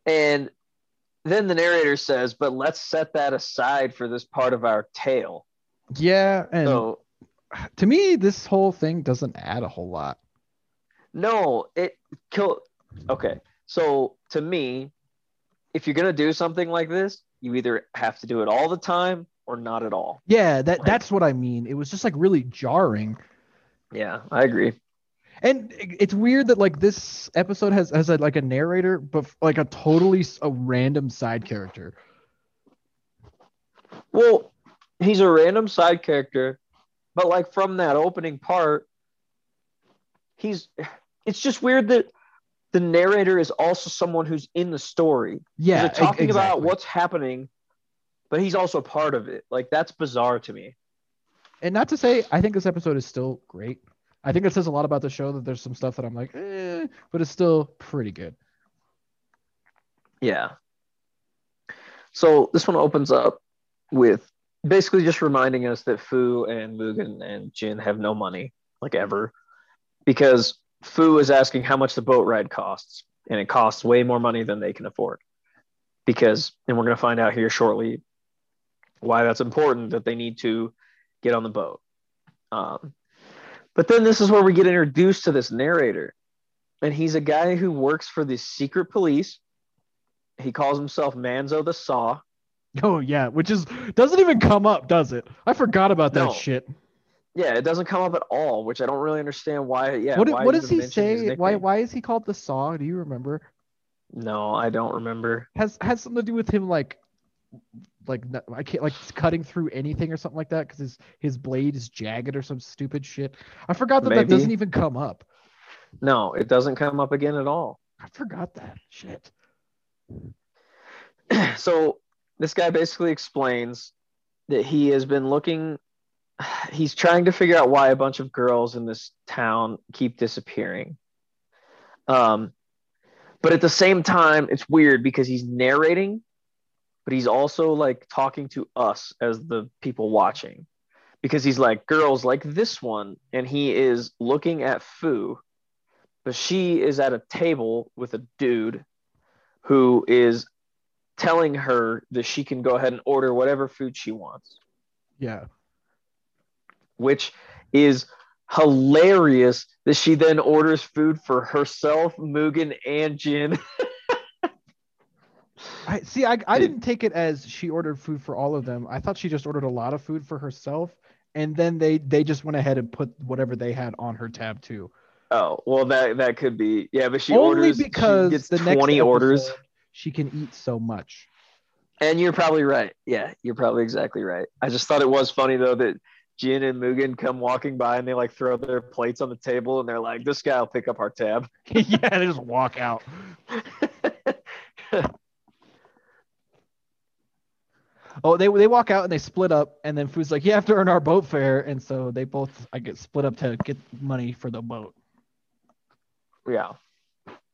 And then the narrator says, But let's set that aside for this part of our tale. Yeah, and So, to me, this whole thing doesn't add a whole lot. No, it kill. Okay, so to me, if you're gonna do something like this, you either have to do it all the time or not at all. Yeah, that Like- that's what I mean. It was just like really jarring. Yeah, I agree. And it's weird that like this episode has has a, like a narrator, but like a totally a random side character. Well, he's a random side character, but like from that opening part, he's it's just weird that the narrator is also someone who's in the story. Yeah, They're talking e- about what's happening, but he's also part of it. Like that's bizarre to me. And not to say I think this episode is still great. I think it says a lot about the show that there's some stuff that I'm like, eh, but it's still pretty good. Yeah. So this one opens up with basically just reminding us that Fu and Mugen and Jin have no money, like ever, because Fu is asking how much the boat ride costs, and it costs way more money than they can afford. Because, and we're going to find out here shortly why that's important that they need to get on the boat. Um, but then this is where we get introduced to this narrator, and he's a guy who works for the secret police he calls himself Manzo the Saw. Oh yeah, which is doesn't even come up, does it? I forgot about that No. shit. Yeah, it doesn't come up at all, which I don't really understand why. Yeah, what why what does he his say? Why nickname. why is he called the Saw? Do you remember? No, I don't remember. Has has something to do with him like like n- I can't like cutting through anything or something like that because his his blade is jagged or some stupid shit. I forgot that that Maybe. doesn't even come up. No, it doesn't come up again at all. I forgot that shit. so this guy basically explains that he has been looking he's trying to figure out why a bunch of girls in this town keep disappearing. Um but at the same time it's weird because he's narrating but he's also like talking to us as the people watching. Because he's like girls like this one and he is looking at Fu but she is at a table with a dude who is telling her that she can go ahead and order whatever food she wants, Yeah. which is hilarious that she then orders food for herself, Mugen, and Jin. I see. I I didn't take it as she ordered food for all of them. I thought she just ordered a lot of food for herself, and then they they just went ahead and put whatever they had on her tab too. Oh, well, that that could be. Yeah, but she Only orders, because she gets the next 20 orders. episode, she can eat so much. And you're probably right. Yeah, you're probably exactly right. I just thought it was funny, though, that Jin and Mugen come walking by and they like throw their plates on the table and they're like, this guy will pick up our tab. yeah, they just walk out. Oh, they they walk out and they split up, and then Fu's like, "You have to earn our boat fare," and so they both I get split up to get money for the boat, yeah.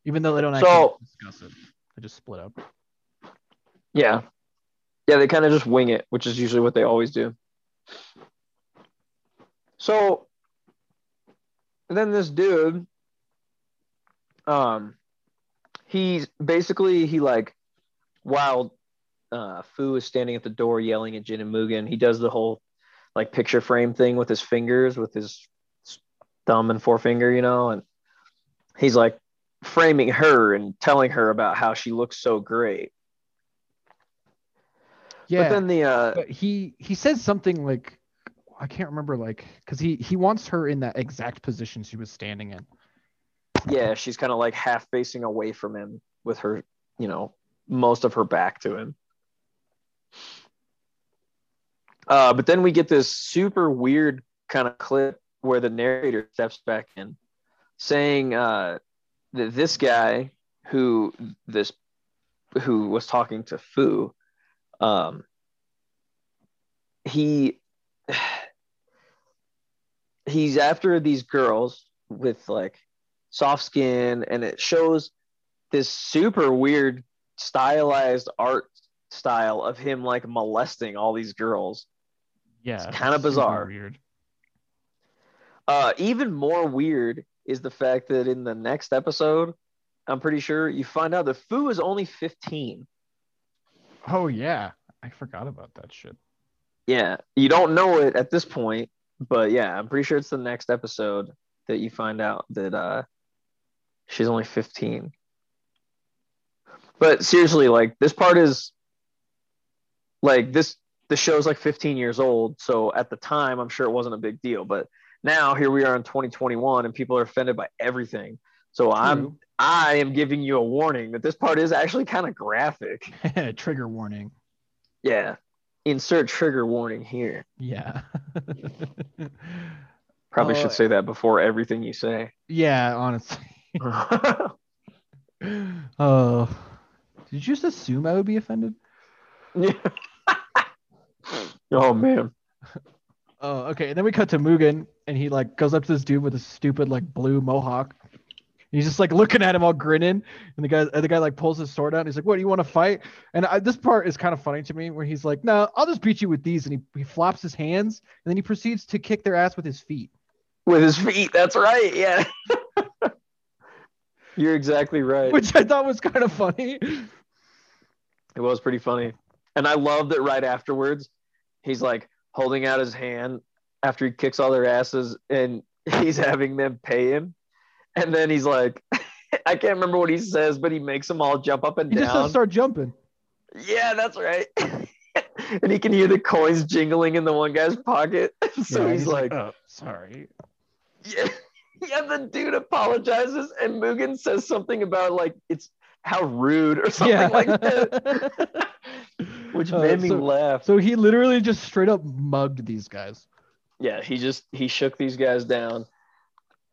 even though they don't So- actually discuss it. They just split up. Yeah. Yeah, they kind of just wing it, which is usually what they always do. So then this dude, um, he's basically he like while uh Fu is standing at the door yelling at Jin and Mugen, he does the whole like picture frame thing with his fingers, with his thumb and forefinger, you know, and he's like framing her and telling her about how she looks so great. Yeah, But then the uh but he he says something like I can't remember like because he he wants her in that exact position she was standing in. yeah, she's kind of like half facing away from him with her, you know, most of her back to him. Uh, but then we get this super weird kind of clip where the narrator steps back in, saying uh, that this guy who this who was talking to Fu, um, he he's after these girls with like soft skin and it shows this super weird stylized art style of him like molesting all these girls Yeah, It's kinda bizarre. Weird. uh even more weird is the fact that in the next episode i'm pretty sure you find out that fu is only 15 Oh yeah, I forgot about that shit. yeah you don't know it at this point but yeah i'm pretty sure it's the next episode that you find out that uh she's only 15 but seriously like this part is like this the show's like 15 years old. So at the time, I'm sure it wasn't a big deal. But now here we are in 2021 and people are offended by everything. So I'm. I am giving you a warning that this part is actually kind of graphic. Trigger warning. Yeah. Insert trigger warning here. Yeah. Probably Oh, should say that before everything you say. yeah, honestly. Oh. Did you just assume I would be offended? Yeah. oh man. Oh, okay. And then we cut to Mugen, and he like goes up to this dude with a stupid like blue mohawk. He's just like looking at him all grinning, and the guy, the guy like pulls his sword out. And he's like, "What do you want to fight?" And I, this part is kind of funny to me, where he's like, "No, I'll just beat you with these," and he, he flops his hands, and then he proceeds to kick their ass with his feet. With his feet. That's right. Yeah. You're exactly right. which I thought was kind of funny. It was pretty funny. And I love that right afterwards, he's like holding out his hand after he kicks all their asses and he's having them pay him. And then he's like, I can't remember what he says, but he makes them all jump up and He just down. says start jumping. yeah, that's right. and he can hear the coins jingling in the one guy's pocket. so Yeah, he's, like, "Oh, sorry. yeah. yeah, the dude apologizes and Mugen says something about like it's how rude or something Yeah. like that. Which Uh, made me so- laugh. So he literally just straight up mugged these guys. Yeah, he just he shook these guys down.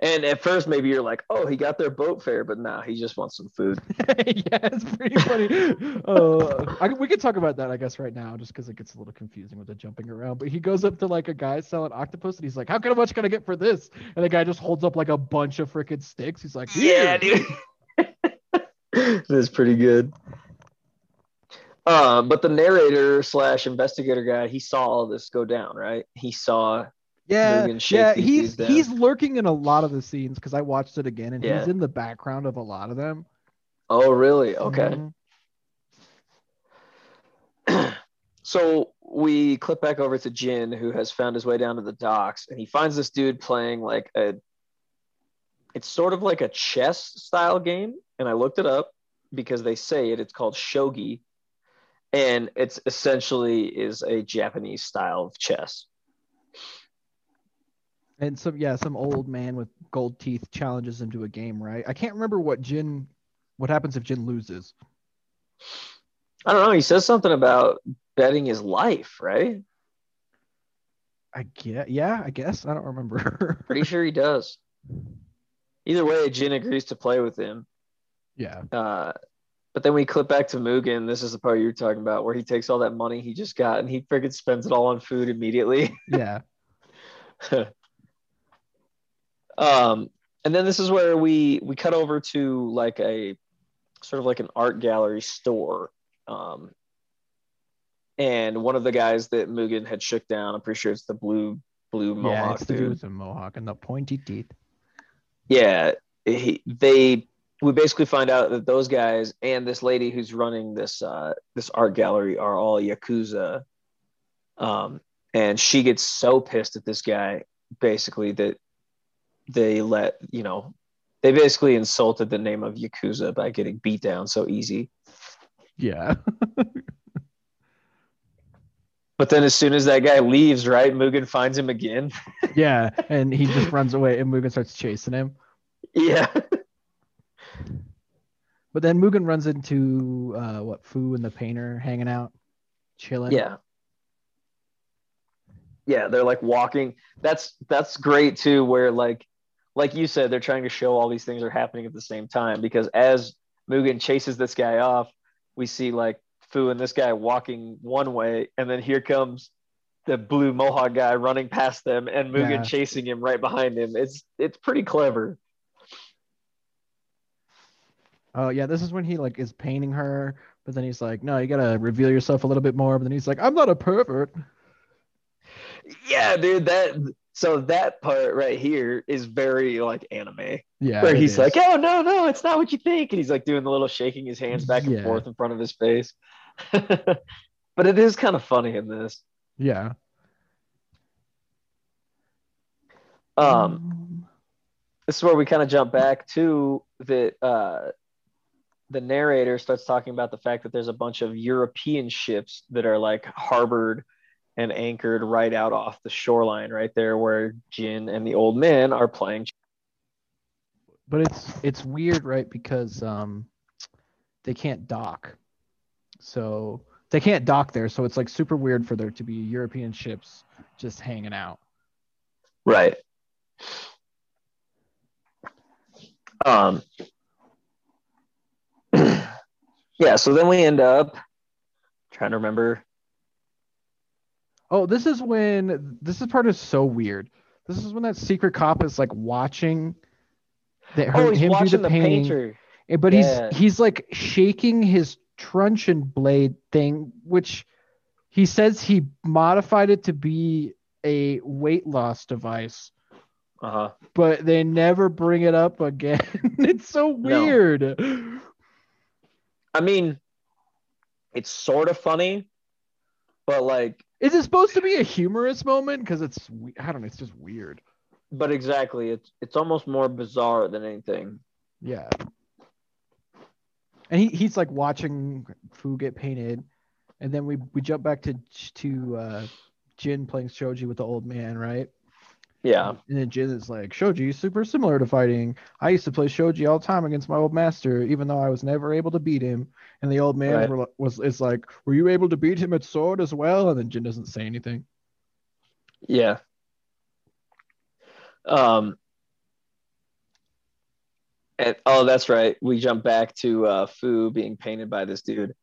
And at first, maybe you're like, "Oh, he got their boat fare," but nah, he just wants some food. yeah, it's pretty funny. Uh, I, we could talk about that, I guess, right now, just because it gets a little confusing with the jumping around. But he goes up to like a guy selling octopus, and he's like, "How much can I get for this?" And the guy just holds up like a bunch of freaking sticks. He's like, Yeah, dude, that's pretty good. Um, but the narrator slash investigator guy, he saw all this go down, right? He saw, Yeah, yeah, he's he's lurking in a lot of the scenes because I watched it again, and Yeah. he's in the background of a lot of them. oh, really? Okay. Mhm. So we clip back over to Jin, who has found his way down to the docks, and he finds this dude playing like a. It's sort of like a chess style game, and I looked it up because they say it. It's called shogi, and it's essentially is a Japanese style of chess. And some yeah, some old man with gold teeth challenges him to a game, right? I can't remember what Jin, what happens if Jin loses. I don't know. He says something about betting his life, right? I get yeah, I guess I don't remember. Pretty sure he does. Either way, Jin agrees to play with him. yeah, Uh, but then we clip back to Mugen. This is the part you were talking about, where he takes all that money he just got and he freaking spends it all on food immediately. yeah, um, and then this is where we we cut over to like a sort of like an art gallery store. Um, and one of the guys that Mugen had shook down, I'm pretty sure it's the blue blue yeah. mohawk It's the dude dude. with the mohawk and the pointy teeth. yeah he, they we basically find out that those guys and this lady who's running this uh this art gallery are all yakuza um and she gets so pissed at this guy basically that they let you know they basically insulted the name of yakuza by getting beat down so easy Yeah, but then as soon as that guy leaves right mugen finds him again yeah, and he just runs away, and Mugen starts chasing him. yeah But then Mugen runs into uh, what Fu and the painter hanging out, chilling. Yeah. Yeah, they're like walking. That's that's great too, where like like you said, they're trying to show all these things are happening at the same time because as Mugen chases this guy off, we see like Fu and this guy walking one way, and then here comes the blue mohawk guy running past them and Mugen Yeah. chasing him right behind him. It's it's pretty clever. Oh yeah, this is when he like is painting her, but then he's like, "No, you gotta reveal yourself a little bit more." But then he's like, "I'm not a pervert." Yeah, dude, that so that part right here is very like anime. Yeah, where he's is. like, "Oh no, no, it's not what you think," and he's like doing the little shaking his hands back and Yeah. forth in front of his face. but it is kind of funny in this. "Yeah." Um, this is where we kind of jump back to that. Uh, the narrator starts talking about the fact that there's a bunch of European ships that are like harbored and anchored right out off the shoreline, right there where Jin and the old man are playing. But it's it's weird, right? Because um, they can't dock, so they can't dock there. So it's like super weird for there to be European ships just hanging out. Right. Um. yeah. So then we end up trying to remember. Oh, this is when this is part is so weird. This is when that secret cop is like watching that her, oh, he's him do watching the the painting, painter. eh, but Yeah. he's he's like shaking his truncheon blade thing, which he says he modified it to be a weight loss device, Uh huh. but they never bring it up again. it's so weird. No. weird. I mean, it's sort of funny, but like, Is it supposed to be a humorous moment? Because it's I don't know. It's just weird. but exactly, it's it's almost more bizarre than anything. Yeah. And he, he's like watching Fu get painted, and then we we jump back to to uh, Jin playing Shoji with the old man, right? Yeah. And then Jin is like, Shoji, is super similar to fighting. I used to play Shoji all the time against my old master, even though I was never able to beat him. And the old man Right. were, was is like, Were you able to beat him at sword as well? And then Jin doesn't say anything. Yeah. Um. And oh, that's right. We jump back to uh, Fu being painted by this dude,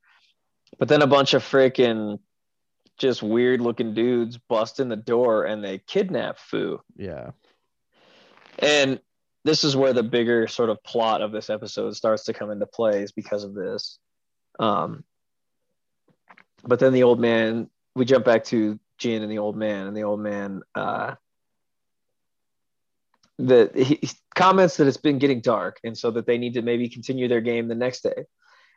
but then a bunch of freaking just weird looking dudes bust in the door and they kidnap Fu. Yeah. And this is where the bigger sort of plot of this episode starts to come into play is because of this. Um, but then the old man, we jump back to Jin and the old man, and the old man, uh, the he, he comments that it's been getting dark, and so that they need to maybe continue their game the next day.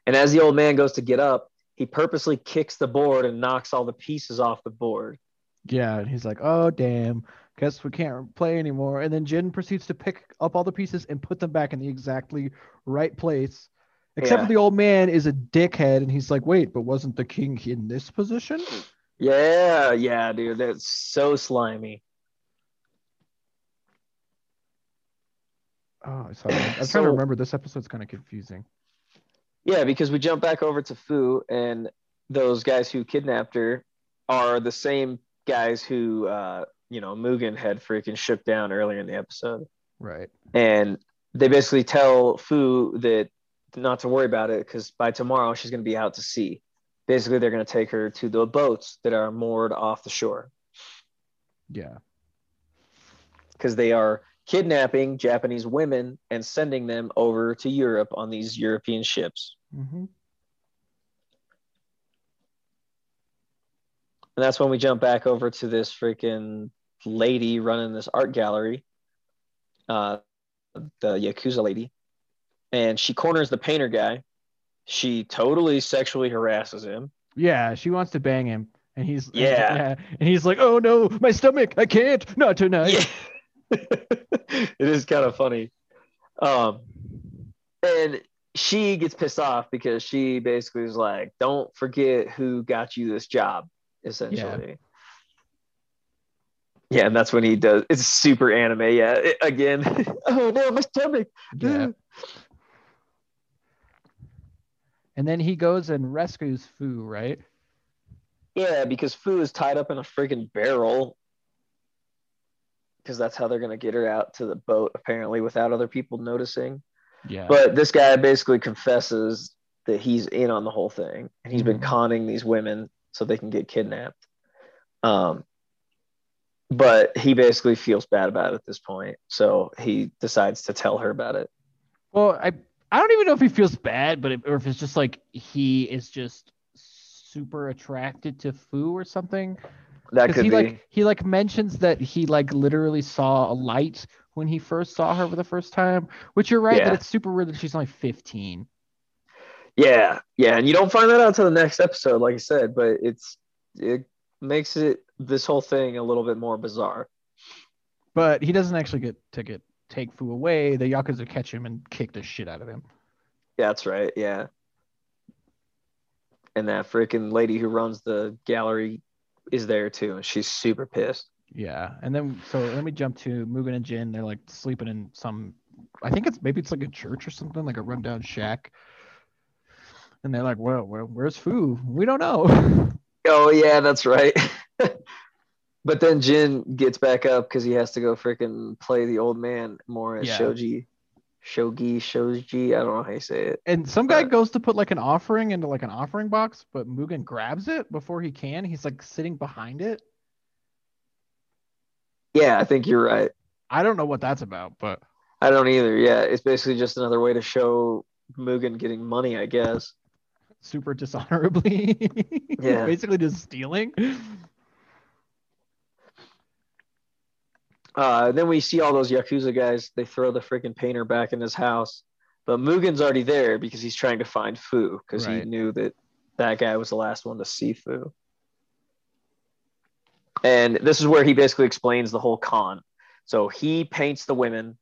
And as the old man goes to get up, he purposely kicks the board and knocks all the pieces off the board. Yeah. And he's like, Oh, damn. Guess we can't play anymore. And then Jin proceeds to pick up all the pieces and put them back in the exactly right place. Except Yeah. for the old man is a dickhead, and he's like, Wait, but wasn't the king in this position? Yeah, yeah, dude, that's so slimy. Oh, sorry. I'm trying to remember. This episode's kind of confusing. Yeah, because we jump back over to Fu, and those guys who kidnapped her are the same guys who, uh, you know, Mugen had freaking shook down earlier in the episode. Right. And they basically tell Fu that not to worry about it because by tomorrow she's going to be out to sea. Basically, they're going to take her to the boats that are moored off the shore Yeah. because they are kidnapping Japanese women and sending them over to Europe on these European ships. hmm And that's when we jump back over to this freaking lady running this art gallery, uh, the Yakuza lady. And she corners the painter guy. She totally sexually harasses him. Yeah. She wants to bang him, and he's Yeah. and he's like, "Oh no, my stomach! I can't, not tonight." Yeah. it is kind of funny. Um, and she gets pissed off because she basically is like, don't forget who got you this job, essentially. Yeah, and that's when he does. It's super anime. Yeah, it- again. oh no, my stomach. Yeah. And then he goes and rescues Fu, right? Yeah, because Fu is tied up in a freaking barrel. Because that's how they're gonna get her out to the boat, apparently, without other people noticing. Yeah. But this guy basically confesses that he's in on the whole thing, and he's been Mhm. conning these women so they can get kidnapped. Um, but he basically feels bad about it at this point, so he decides to tell her about it. well, I I don't even know if he feels bad, but it, or if it's just like he is just super attracted to Fu or something. That Because could he be. like he like mentions that he like literally saw a light when he first saw her for the first time. Which you're right Yeah. that it's super weird that she's only 15. Yeah, yeah, and you don't find that out until the next episode, like I said, but it's it makes it this whole thing a little bit more bizarre. But he doesn't actually get to get take Fu away. The Yakuza catch him and kick the shit out of him. That's right, yeah. And that freaking lady who runs the gallery is there too, and she's super pissed. Yeah, and then so let me jump to Mugen and Jin. They're like sleeping in some, I think it's maybe it's like a church or something, like a rundown shack. And they're like, "Well, where, where's Fu? We don't know." Oh yeah, that's right. but then Jin gets back up because he has to go freaking play the old man more at Yeah. Shoji. Shogi, Shoji, I don't know how you say it. And some guy goes to put like an offering into like an offering box, but Mugen grabs it before he can. He's like sitting behind it. Yeah, I think you're right. I don't know what that's about, but I don't either. Yeah, it's basically just another way to show Mugen getting money, I guess. super dishonorably. Yeah. Basically just stealing. Uh, then we see all those Yakuza guys. They throw the freaking painter back in his house. But Mugen's already there because he's trying to find Fu because he knew that that guy was the last one to see Fu. And this is where he basically explains the whole con. So he paints the women,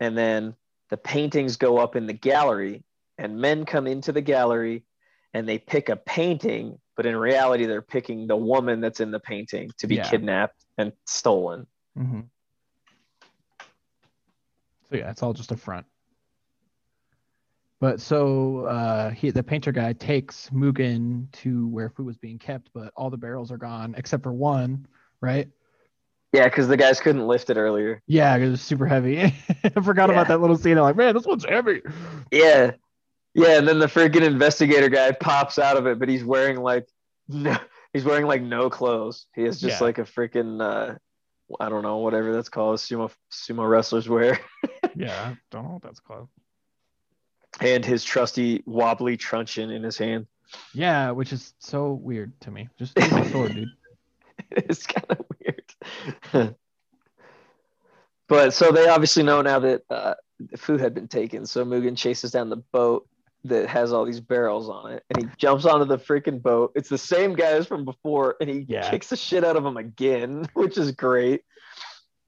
and then the paintings go up in the gallery, and men come into the gallery and they pick a painting, but in reality, they're picking the woman that's in the painting to be Yeah. kidnapped and stolen. Hmm So yeah, it's all just a front. But so uh, he, the painter guy, takes Mugen to where Fu was being kept, but all the barrels are gone except for one, right? Yeah, because the guys couldn't lift it earlier. Yeah, it was super heavy. I forgot Yeah. about that little scene. I'm like, man, this one's heavy. Yeah. Yeah, and then the freaking investigator guy pops out of it, but he's wearing like no he's wearing like no clothes. He is just Yeah. like a freaking uh I don't know, whatever that's called, sumo sumo wrestlers wear. Yeah, I don't know what that's called. And his trusty wobbly truncheon in his hand. Yeah, which is so weird to me. Just use a sword, dude. it's kind of weird. but so they obviously know now that uh, the food had been taken. So Mugen chases down the boat that has all these barrels on it, and he jumps onto the freaking boat. It's the same guys from before, and he Yeah. kicks the shit out of them again, which is great.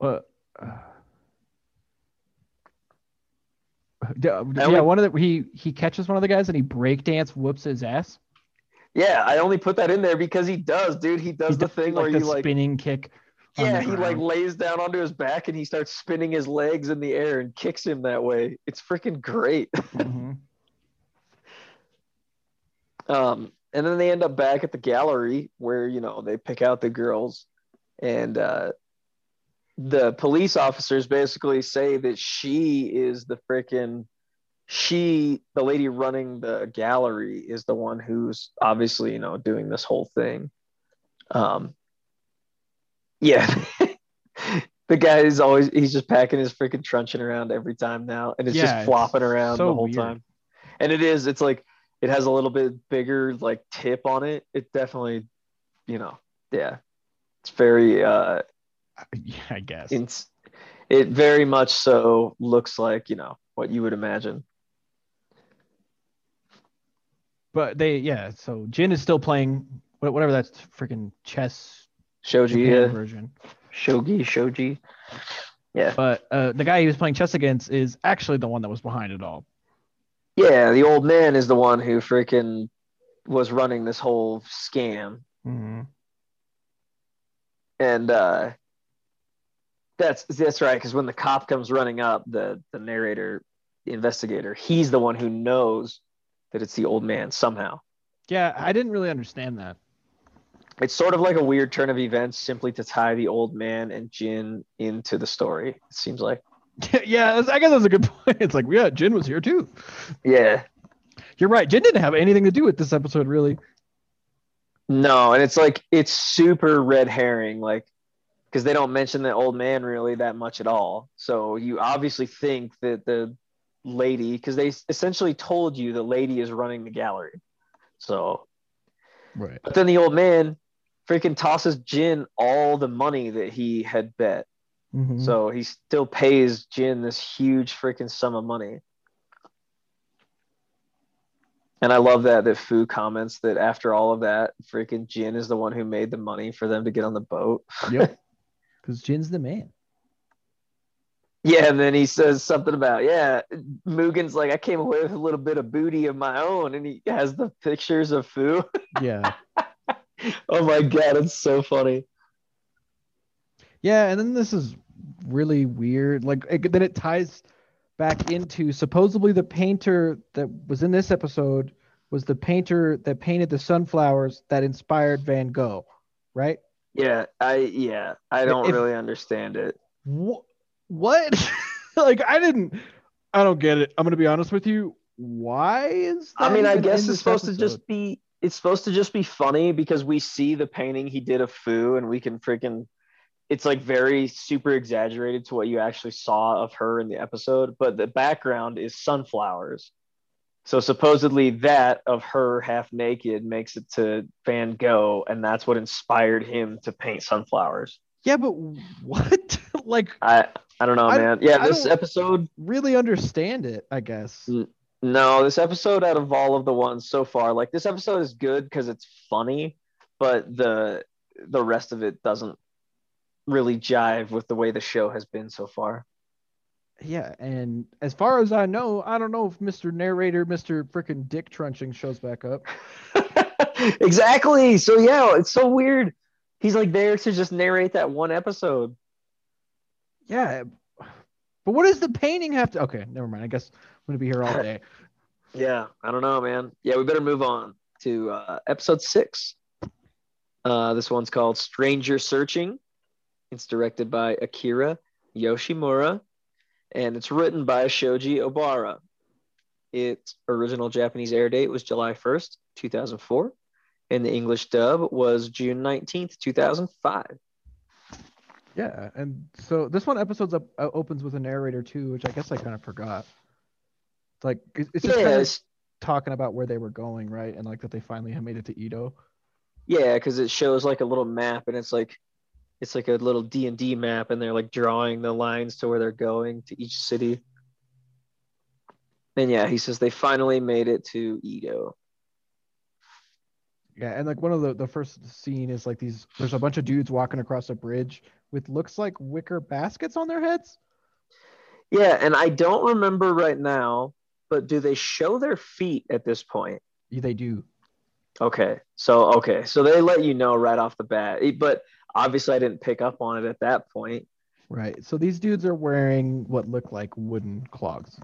But uh, yeah, only- one of the he he catches one of the guys and he breakdance whoops his ass. Yeah, I only put that in there because he does, dude. He does He the thing like where the you like spinning kick. Yeah, he like lays down onto his back and he starts spinning his legs in the air and kicks him that way. It's freaking great. Mhm. Um, and then they end up back at the gallery where you know they pick out the girls, and uh, the police officers basically say that she is the freaking she, the lady running the gallery, is the one who's obviously you know doing this whole thing. Um, yeah. The guy is always he's just packing his freaking truncheon around every time now, and it's Yeah, just it's flopping around so the whole weird. time. And it is, it's like it has a little bit bigger like tip on it. It definitely, you know, yeah, it's very uh, Yeah, I guess. it's it very much so looks like you know what you would imagine. but they yeah, so Jin is still playing whatever that's freaking chess Japan yeah. version. Shogi, Shoji, yeah, But uh, the guy he was playing chess against is actually the one that was behind it all. Yeah. The old man is the one who freaking was running this whole scam. hmm and uh that's that's right because when the cop comes running up the the narrator the investigator he's the one who knows that it's the old man somehow Yeah, I didn't really understand that. it's sort of like a weird turn of events simply to tie the old man and jin into the story it seems like yeah, I guess that's a good point. It's like, yeah, Jin was here too. yeah You're right. Jin didn't have anything to do with this episode, really. no and it's like it's super red herring like because they don't mention the old man really that much at all so you obviously think that the lady because they essentially told you the lady is running the gallery so Right. But then the old man freaking tosses Jin all the money that he had bet. Mm-hmm. So he still pays Jin this huge freaking sum of money. And I love that that Fu comments that after all of that, freaking Jin is the one who made the money for them to get on the boat. yep. Because Jin's the man. Yeah, and then he says something about, yeah, Mugen's like, I came away with a little bit of booty of my own, and he has the pictures of Fu. Yeah. oh my god, it's so funny. Yeah, and then this is really weird. Like it, then it ties back into supposedly the painter that was in this episode was the painter that painted the sunflowers that inspired Van Gogh, right? Yeah, I yeah, I don't if, really understand it. Wh- what? like I didn't I don't get it. I'm gonna be honest with you. Why is I mean, I guess it's supposed episode? to just be it's supposed to just be funny because we see the painting he did of Fu and we can freaking it's like very super exaggerated to what you actually saw of her in the episode, but the background is sunflowers. So supposedly that of her half naked makes it to Van Gogh, and that's what inspired him to paint sunflowers. Yeah, but what? like I I don't know, I, man. Yeah, this episode really understand it, I guess. No, this episode out of all of the ones so far, like this episode is good because it's funny, but the the rest of it doesn't really jive with the way the show has been so far. Yeah, and as far as I know, I don't know if Mr. Narrator, Mr. Freaking Dick Trunching shows back up. exactly. So yeah, it's so weird. He's like there to just narrate that one episode. Yeah. But what does the painting have to Okay, never mind. I guess I'm gonna be here all day. yeah, I don't know, man. Yeah, we better move on to uh, episode six. Uh, this one's called Stranger Searching. It's directed by Akira Yoshimura and it's written by Shoji Obara. Its original Japanese air date was July 1st, 2004, and the English dub was June 19th, 2005. Yeah, and so this one episodes up, uh, opens with a narrator too, which I guess I kind of forgot. It's Like it's just kind of talking about where they were going, right? And like that they finally have made it to Edo. Yeah, because it shows like a little map, and it's like it's like a little D and D map, and they're like drawing the lines to where they're going to each city. And yeah, he says they finally made it to Edo. Yeah, and like one of the the first scene is like these. There's a bunch of dudes walking across a bridge with looks like wicker baskets on their heads. Yeah, and I don't remember right now, but do they show their feet at this point? Yeah, they do. Okay, so okay, so they let you know right off the bat, but obviously I didn't pick up on it at that point. Right. So these dudes are wearing what look like wooden clogs.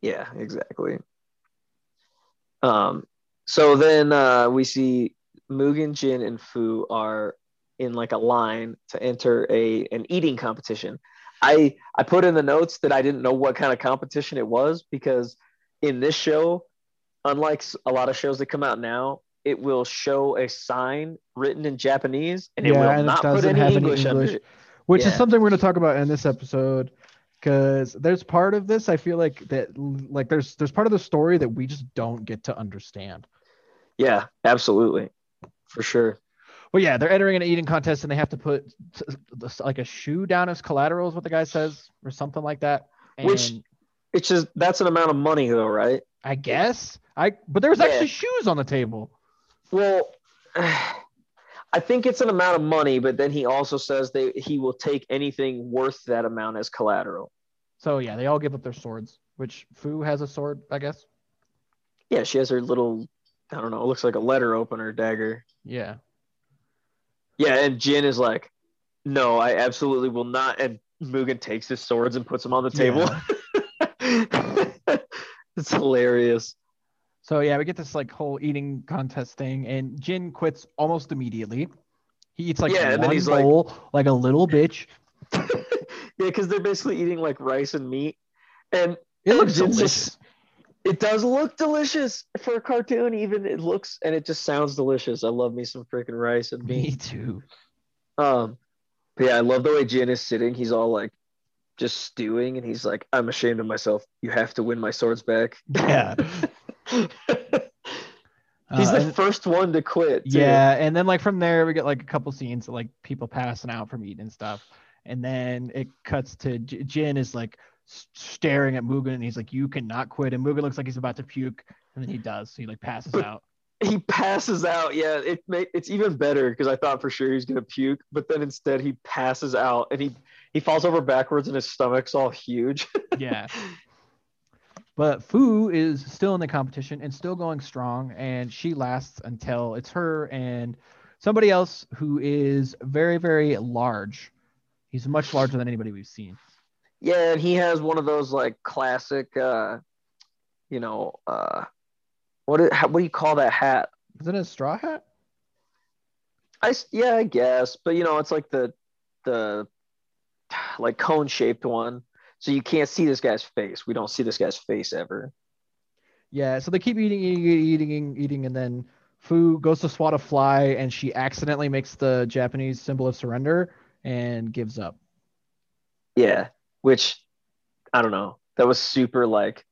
Yeah, exactly. Um, so then uh, we see Mugen, Jin, and Fu are in like a line to enter a an eating competition. I I put in the notes that I didn't know what kind of competition it was because in this show, unlike a lot of shows that come out now, it will show a sign written in Japanese and it will not it put any English, any English which yeah. is something we're going to talk about in this episode because there's part of this I feel like that like there's there's part of the story that we just don't get to understand. Yeah, absolutely. For sure. Well, yeah, they're entering an eating contest and they have to put like a shoe down as collateral is what the guy says or something like that. And Which it's just that's an amount of money though, right? I guess. I but there was yeah. actually shoes on the table. Well, I think it's an amount of money, but then he also says that he will take anything worth that amount as collateral. So yeah, they all give up their swords. Which Fu has a sword, I guess. Yeah, she has her little, I don't know, it looks like a letter opener dagger. Yeah. Yeah, and Jin is like, no, I absolutely will not. And Mugen takes his swords and puts them on the table. Yeah. it's hilarious. So yeah, we get this like whole eating contest thing, and Jin quits almost immediately. He eats like yeah, one he's bowl, like... like a little bitch. yeah, because they're basically eating like rice and meat, and it looks Jin's delicious. Just, it does look delicious for a cartoon. Even it looks and it just sounds delicious. I love me some freaking rice and meat. Me too. Um, but yeah, I love the way Jin is sitting. He's all like just stewing, and he's like, "I'm ashamed of myself. You have to win my swords back." Yeah. He's uh, the first one to quit. Too. Yeah, and then like from there we get like a couple scenes of, like people passing out from eating and stuff, and then it cuts to J- Jin is like staring at Mugen and he's like, "You cannot quit." And Mugen looks like he's about to puke, and then he does. So he like passes but out. He passes out. Yeah, it it's even better because I thought for sure he was gonna puke, but then instead he passes out and he he falls over backwards and his stomach's all huge. yeah. But Fu is still in the competition and still going strong, and she lasts until it's her and somebody else who is very, very large. He's much larger than anybody we've seen. Yeah, and he has one of those like classic, uh, you know, uh, what do, what do you call that hat? Is it a straw hat? I yeah, I guess, but you know, it's like the the like cone shaped one, so you can't see this guy's face. We don't see this guy's face ever. Yeah, so they keep eating, eating, eating, eating, and then Fu goes to swat a fly, and she accidentally makes the Japanese symbol of surrender and gives up. Yeah, which I don't know. That was super like,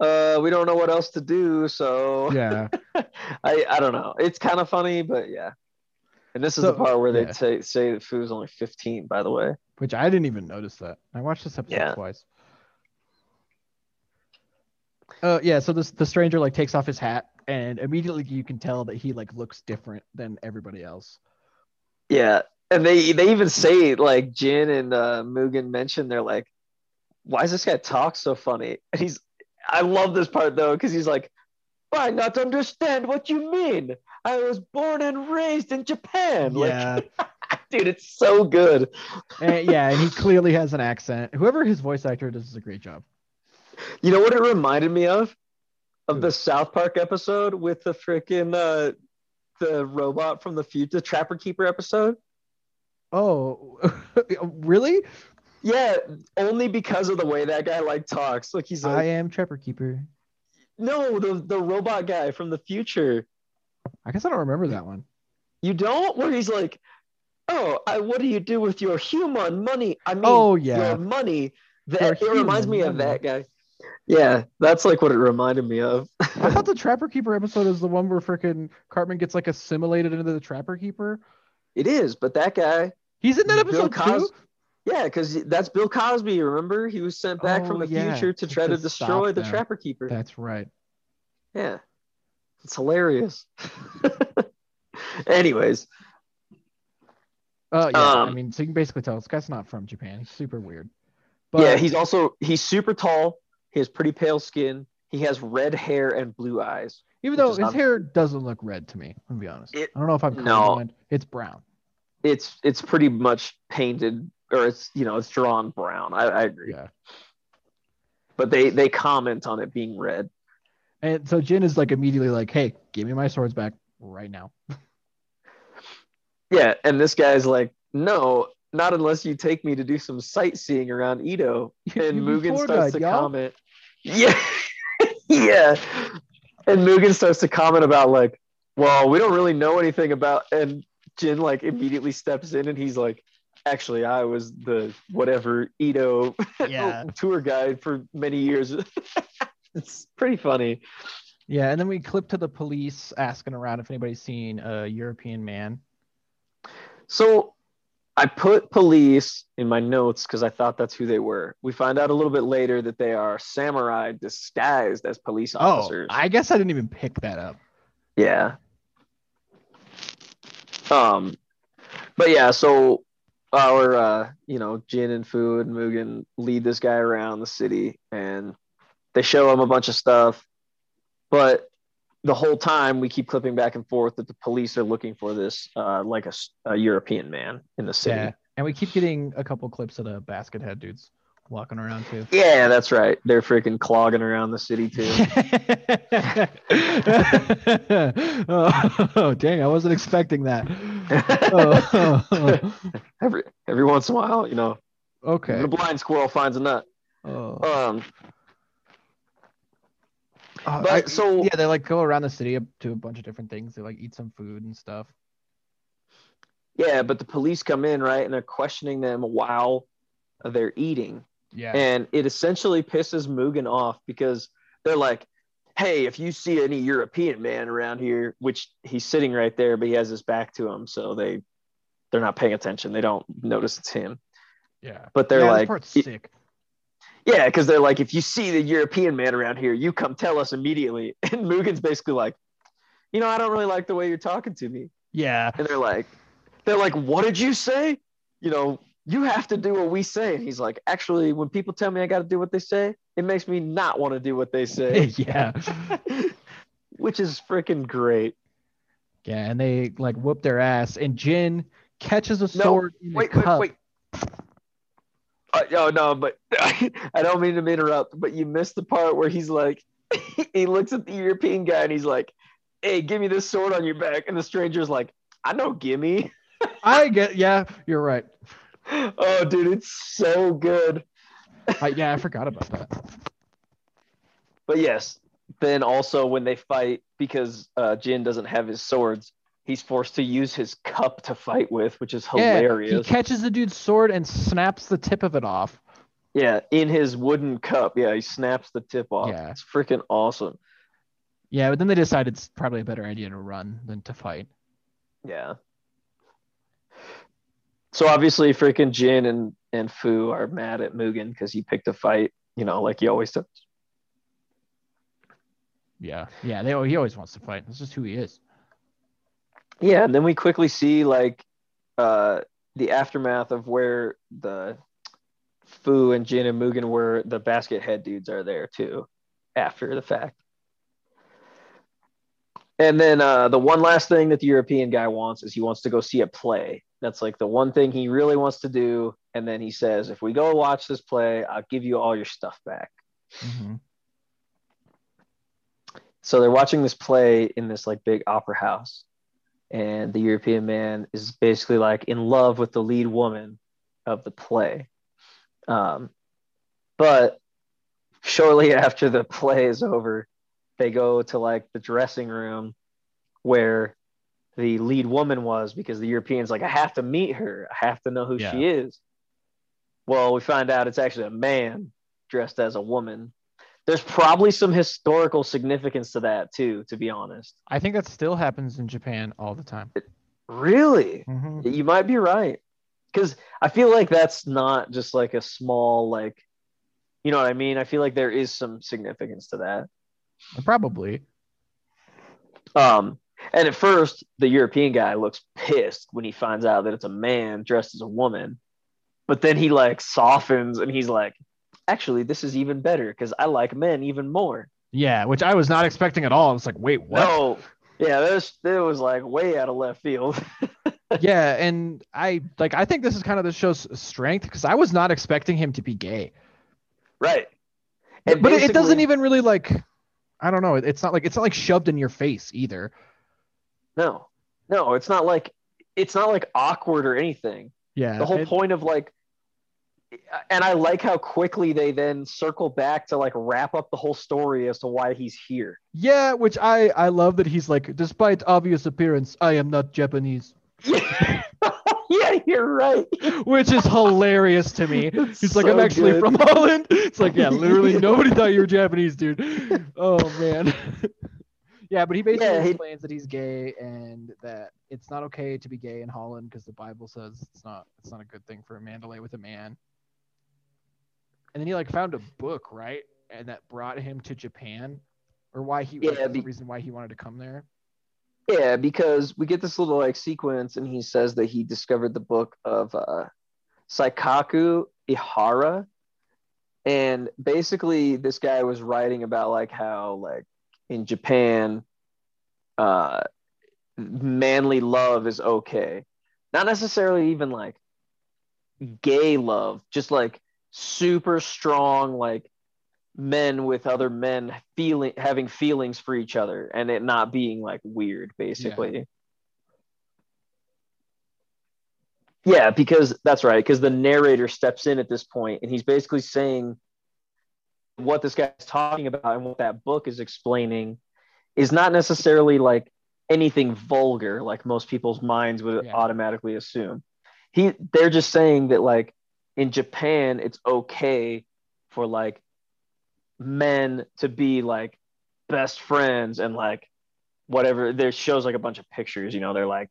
uh, we don't know what else to do, so Yeah, I I don't know. It's kind of funny, but yeah. And this is So- the part where they yeah. say say that Fu's only 15, by the way. which I didn't even notice that. I watched this episode Yeah. twice. Uh, yeah. So this the stranger like takes off his hat, and immediately you can tell that he like looks different than everybody else. Yeah, and they they even say like Jin and uh, Mugen mention they're like, why does this guy talk so funny? And he's, I love this part though because he's like, I not understand what you mean. I was born and raised in Japan. Yeah, Like, dude, it's so good. and, yeah, and he clearly has an accent. Whoever his voice actor does is a great job. You know what it reminded me of? Of the South Park episode with the freaking uh, the robot from the future, the Trapper Keeper episode. Oh, really? Yeah, only because of the way that guy like talks. Like he's like, I am Trapper Keeper. No, the the robot guy from the future. I guess I don't remember that one. You don't? Where he's like, "Oh, I, what do you do with your human money? I mean, Oh yeah, your money." Your That it reminds me of that guy. Yeah, that's like what it reminded me of. I thought the Trapper Keeper episode is the one where freaking Cartman gets like assimilated into the Trapper Keeper. it is, but that guy, He's in that episode Cos- too. yeah, because that's Bill Cosby. Remember, he was sent back Oh, from the yeah, future to to- try to, to destroy the. Trapper Keeper. That's right. Yeah, it's hilarious. Anyways, Uh, yeah. I Um, mean, so you can basically tell this guy's not from Japan. He's super weird. But, yeah, he's also he's super tall. He has pretty pale skin. He has red hair and blue eyes. even though his not- hair doesn't look red to me. I'm gonna be honest. It- I don't know if I'm no. It's brown. It's it's pretty much painted or it's you know it's drawn brown. I, I agree. Yeah. But they they comment on it being red. And so Jin is like immediately like, "Hey, give me my swords back right now." Yeah, and this guy's like, no, not unless you take me to do some sightseeing around Edo. And You Mugen starts guide, to y'all. comment. Yeah, yeah. And Mugen starts to comment about like, well, we don't really know anything about. And Jin like immediately steps in and he's like, actually, I was the whatever Edo Yeah. tour guide for many years. it's pretty funny. Yeah, and then we clip to the police asking around if anybody's seen a European man. So I put police in my notes because I thought that's who they were. We find out a little bit later that they are samurai disguised as police officers. Oh, I guess I didn't even pick that up. yeah. Um, but yeah, so our uh, you know, Jin and Fu and Mugen lead this guy around the city and they show him a bunch of stuff, but the whole time we keep clipping back and forth that the police are looking for this uh, like a European man in the city. Yeah, and we keep getting a couple clips of the basket head dudes walking around too. Yeah, that's right. They're freaking clogging around the city too. oh, dang! I wasn't expecting that. Oh, every every once in a while, you know, okay. the blind squirrel finds a nut. Oh. Um, Uh, but I- so yeah, they like go around the city up to a bunch of different things. They like eat some food and stuff. yeah, but the police come in right, and they're questioning them while they're eating, Yeah. and it essentially pisses Mugen off because they're like, "Hey, if you see any European man around here, which he's sitting right there, but he has his back to him, so they they're not paying attention. They don't notice it's him. yeah. But they're yeah, like, part's "Y- sick. Yeah, because they're like, if you see the European man around here, you come tell us immediately. And Mugen's basically like, you know, I don't really like the way you're talking to me. Yeah. And they're like, they're like, what did you say? You know, you have to do what we say. And he's like, actually, when people tell me I got to do what they say, it makes me not want to do what they say, yeah. which is freaking great. Yeah, and they like whoop their ass, and Jin catches a No, sword in the Wait, wait, wait. Oh no, but I don't mean to interrupt, but you missed the part where he's like, he looks at the European guy and he's like, "Hey, give me this sword on your back," and the stranger's like, "I know, gimme." I get, yeah, you're right. Oh, dude, it's so good. I, yeah, I forgot about that. But yes, then also when they fight, because uh, Jin doesn't have his swords, he's forced to use his cup to fight with, which is Yeah, he catches the dude's sword and snaps the tip of it off. Yeah, in his wooden cup. Yeah, he snaps the tip off. Yeah. It's freaking awesome. Yeah, but then they decide it's probably a better idea to run than to fight. Yeah. So obviously, freaking Jin and and Fu are mad at Mugen because he picked a fight. You know, like he always does. Yeah, yeah, they he always wants to fight. That's just who he is. Yeah, and then we quickly see like uh the aftermath of where the Fu and Jin and Mugen were. The basket head dudes are there too, after the fact. And then uh, the one last thing that the European guy wants is he wants to go see a play. That's like the one thing he really wants to do. And then he says, if we go watch this play, I'll give you all your stuff back. Mhm. So they're watching this play in this like big opera house. And the European man is basically like in love with the lead woman of the play. Um, but shortly after the play is over, they go to like the dressing room where the lead woman was because the European's like, I have to meet her. I have to know who Yeah. she is. Well, we find out it's actually a man dressed as a woman. There's probably some historical significance to that too, to be honest. I think that still happens in Japan all the time. Really? Mhm. You might be right. Because I feel like that's not just like a small, like, you know what I mean? I feel like there is some significance to that. Probably. Um, and at first, the European guy looks pissed when he finds out that it's a man dressed as a woman. But then he like softens and he's like, actually, this is even better because I like men even more. Yeah, which I was not expecting at all. I was like, wait, what? No, yeah, this it was like way out of left field. yeah, and I like I think this is kind of the show's strength because I was not expecting him to be gay. right. but And it, it doesn't even really like I don't know. It's not like it's not like shoved in your face either. No, no, it's not like it's not like awkward or anything. Yeah. the whole it- point of like and i like how quickly they then circle back to like wrap up the whole story as to why he's here yeah, which I I love that he's like despite obvious appearance, I am not Japanese, yeah you're right which is hilarious to me. It's He's like, I'm actually good. from Holland. It's like, yeah, literally nobody thought you were Japanese, dude. Oh man. yeah, but he basically Yeah, he- explains that he's gay and that it's not okay to be gay in Holland because the Bible says it's not it's not a good thing for a man to lay with a man. And then he like found a book, right? And that brought him to Japan. Or why he Yeah, that's the reason why he wanted to come there. yeah because we get this little like sequence and he says that he discovered the book of uh saikaku ihara and basically this guy was writing about like how like in japan uh manly love is okay not necessarily even like gay love just like super strong like men with other men feeling having feelings for each other and it not being like weird basically. Yeah, because that's right because the narrator steps in at this point and he's basically saying what this guy's talking about and what that book is explaining is not necessarily like anything vulgar like most people's minds would Yeah. automatically assume. He they're just saying that like in japan it's okay for like men to be like best friends and like whatever there shows like a bunch of pictures you know they're like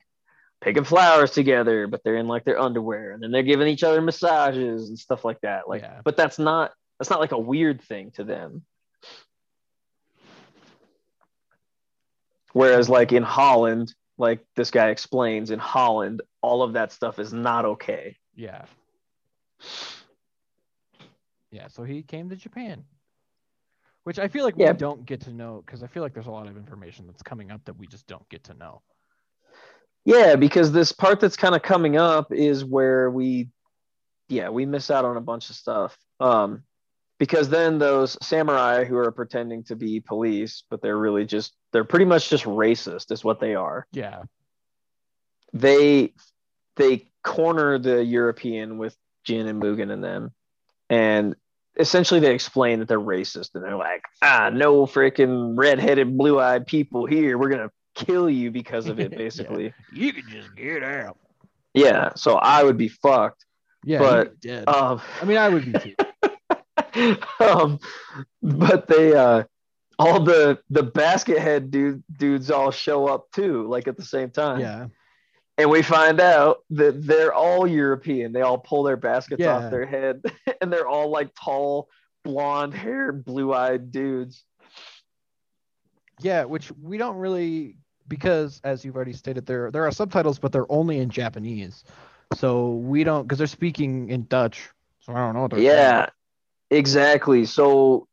picking flowers together but they're in like their underwear and then they're giving each other massages and stuff like that like Yeah. but that's not that's not like a weird thing to them whereas like in holland like this guy explains in holland all of that stuff is not okay Yeah. Yeah, so he came to Japan. Which I feel like Yeah. we don't get to know because I feel like there's a lot of information that's coming up that we just don't get to know. Yeah, because this part that's kind of coming up is where we, yeah, we miss out on a bunch of stuff. Um, because then those samurai who are pretending to be police, but they're really just, they're pretty much just racist, is what they are. Yeah. They, they corner the European with Jin and Mugen and them, and essentially they explain that they're racist, and they're like, ah, no freaking redheaded, blue-eyed people here. We're gonna kill you because of it, Yeah. basically. You can just get out. yeah. So I would be fucked. Yeah, But. Um, I mean, I would be too. um, but they uh all the the basket head dude dudes all show up too, like at the same time. Yeah. And we find out that they're all European. They all pull their baskets Yeah. off their head, and they're all like tall, blonde haired, blue eyed dudes. Yeah, which we don't really because as you've already stated there there are subtitles but they're only in Japanese. So we don't because they're speaking in Dutch. So I don't know what they're saying. Yeah, exactly. So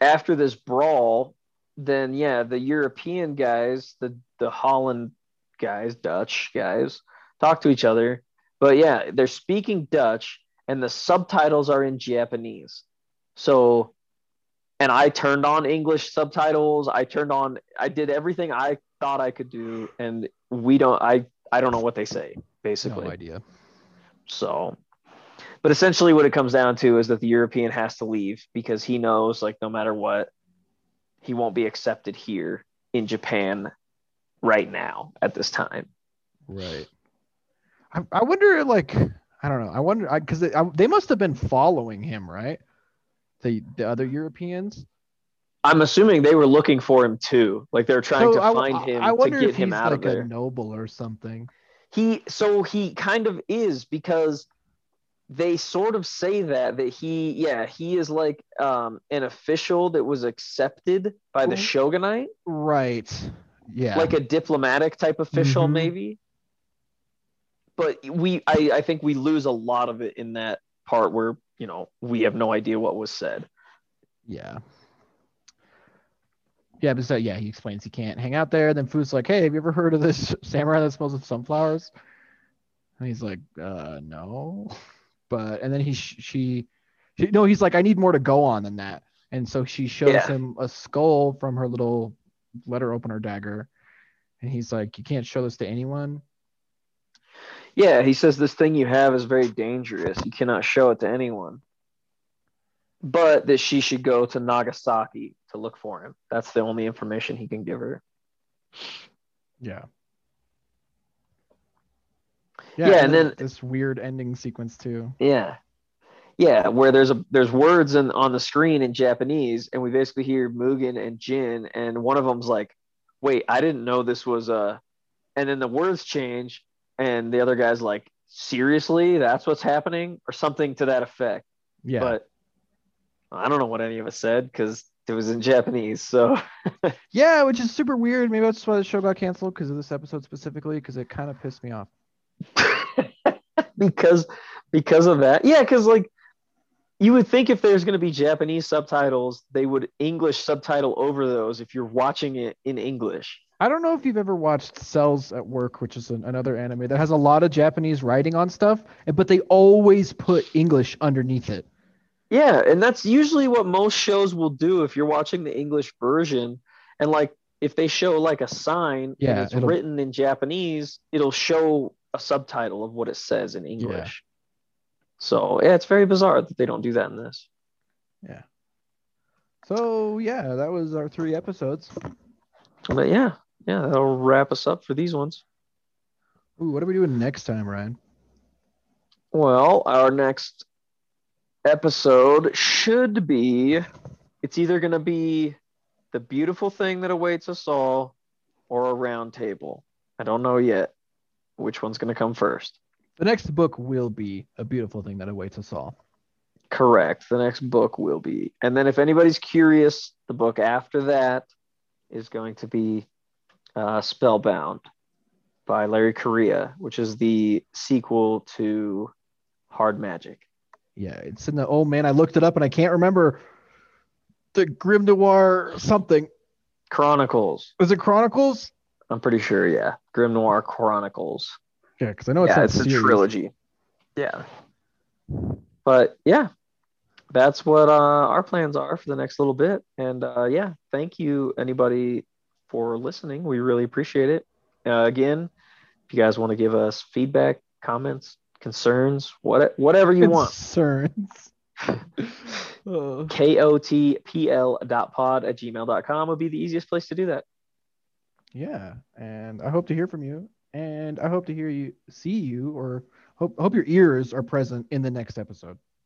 after this brawl, then yeah, the European guys, the the Holland guys, Dutch guys, talk to each other. But yeah, they're speaking Dutch, and the subtitles are in Japanese. So, and I turned on English subtitles. I turned on. I did everything I thought I could do, and we don't. I I don't know what they say basically. No idea. So, but essentially, what it comes down to is that the European has to leave because he knows, like, no matter what, he won't be accepted here in Japan right now at this time. Right. I, I wonder, like, I don't know. I wonder because they, I- they must have been following him, right? The the other Europeans. I'm assuming they were looking for him too. Like they're trying to I, find him I to get if him out like of there. a noble or something. He so he kind of is because they sort of say that that he yeah he is like um an official that was accepted by the shogunate Right. Yeah. like a diplomatic type official Mhm. maybe but we I, I think we lose a lot of it in that part where you know we have no idea what was said Yeah. Yeah, but so yeah, he explains he can't hang out there. Then Fu's like, "Hey, have you ever heard of this samurai that smells of sunflowers?" And he's like, "Uh, no." But and then he she, she no, he's like, "I need more to go on than that." And so she shows Yeah. him a skull from her little letter opener dagger, and he's like, "You can't show this to anyone." yeah he says this thing you have is very dangerous you cannot show it to anyone but that she should go to nagasaki to look for him that's the only information he can give her Yeah. Yeah, and then- this weird ending sequence too. Yeah. Yeah, where there's a there's words in, on the screen in Japanese, and we basically hear Mugen and Jin, and one of them's like, "Wait, I didn't know this was a," and then the words change, and the other guy's like, "Seriously, that's what's happening," or something to that effect. Yeah. But I don't know what any of us said because it was in Japanese. So Yeah, which is super weird. Maybe that's why the show got canceled because of this episode specifically, because it kind of pissed me off. because because of that, yeah, because like you would think if there's going to be Japanese subtitles, they would English subtitle over those if you're watching it in English. I don't know if you've ever watched Cells at Work, which is an, another anime that has a lot of Japanese writing on stuff, but they always put English underneath it. Yeah, and that's usually what most shows will do if you're watching the English version. And like if they show like a sign Yeah, and it's written in Japanese, it'll show a subtitle of what it says in English. So yeah, it's very bizarre that they don't do that in this. Yeah. So yeah, that was our three episodes. But yeah, yeah, that'll wrap us up for these ones. Ooh, what are we doing next time, Ryan? Well, our next episode should be it's either going to be the beautiful thing that awaits us all or a round table. I don't know yet which one's going to come first. The next book will be a beautiful thing that awaits us all. Correct. The next book will be. And then if anybody's curious, the book after that is going to be uh, Spellbound by Larry Correia, which is the sequel to Hard Magic. Yeah, it's in the oh man, I looked it up and I can't remember the Grimnoir something. Chronicles. Was it Chronicles? I'm pretty sure. Yeah, Grimnoir Chronicles. Yeah, because I know it's yeah, not it's a trilogy. Yeah. But yeah, that's what uh, our plans are for the next little bit. And uh, yeah, thank you anybody for listening. We really appreciate it. Uh, again, if you guys want to give us feedback, comments, concerns, what whatever you want, Concerns. Kotpl dot pod at gmail.com would be the easiest place to do that. yeah, and I hope to hear from you, and I hope to hear you, see you, or hope hope your ears are present in the next episode.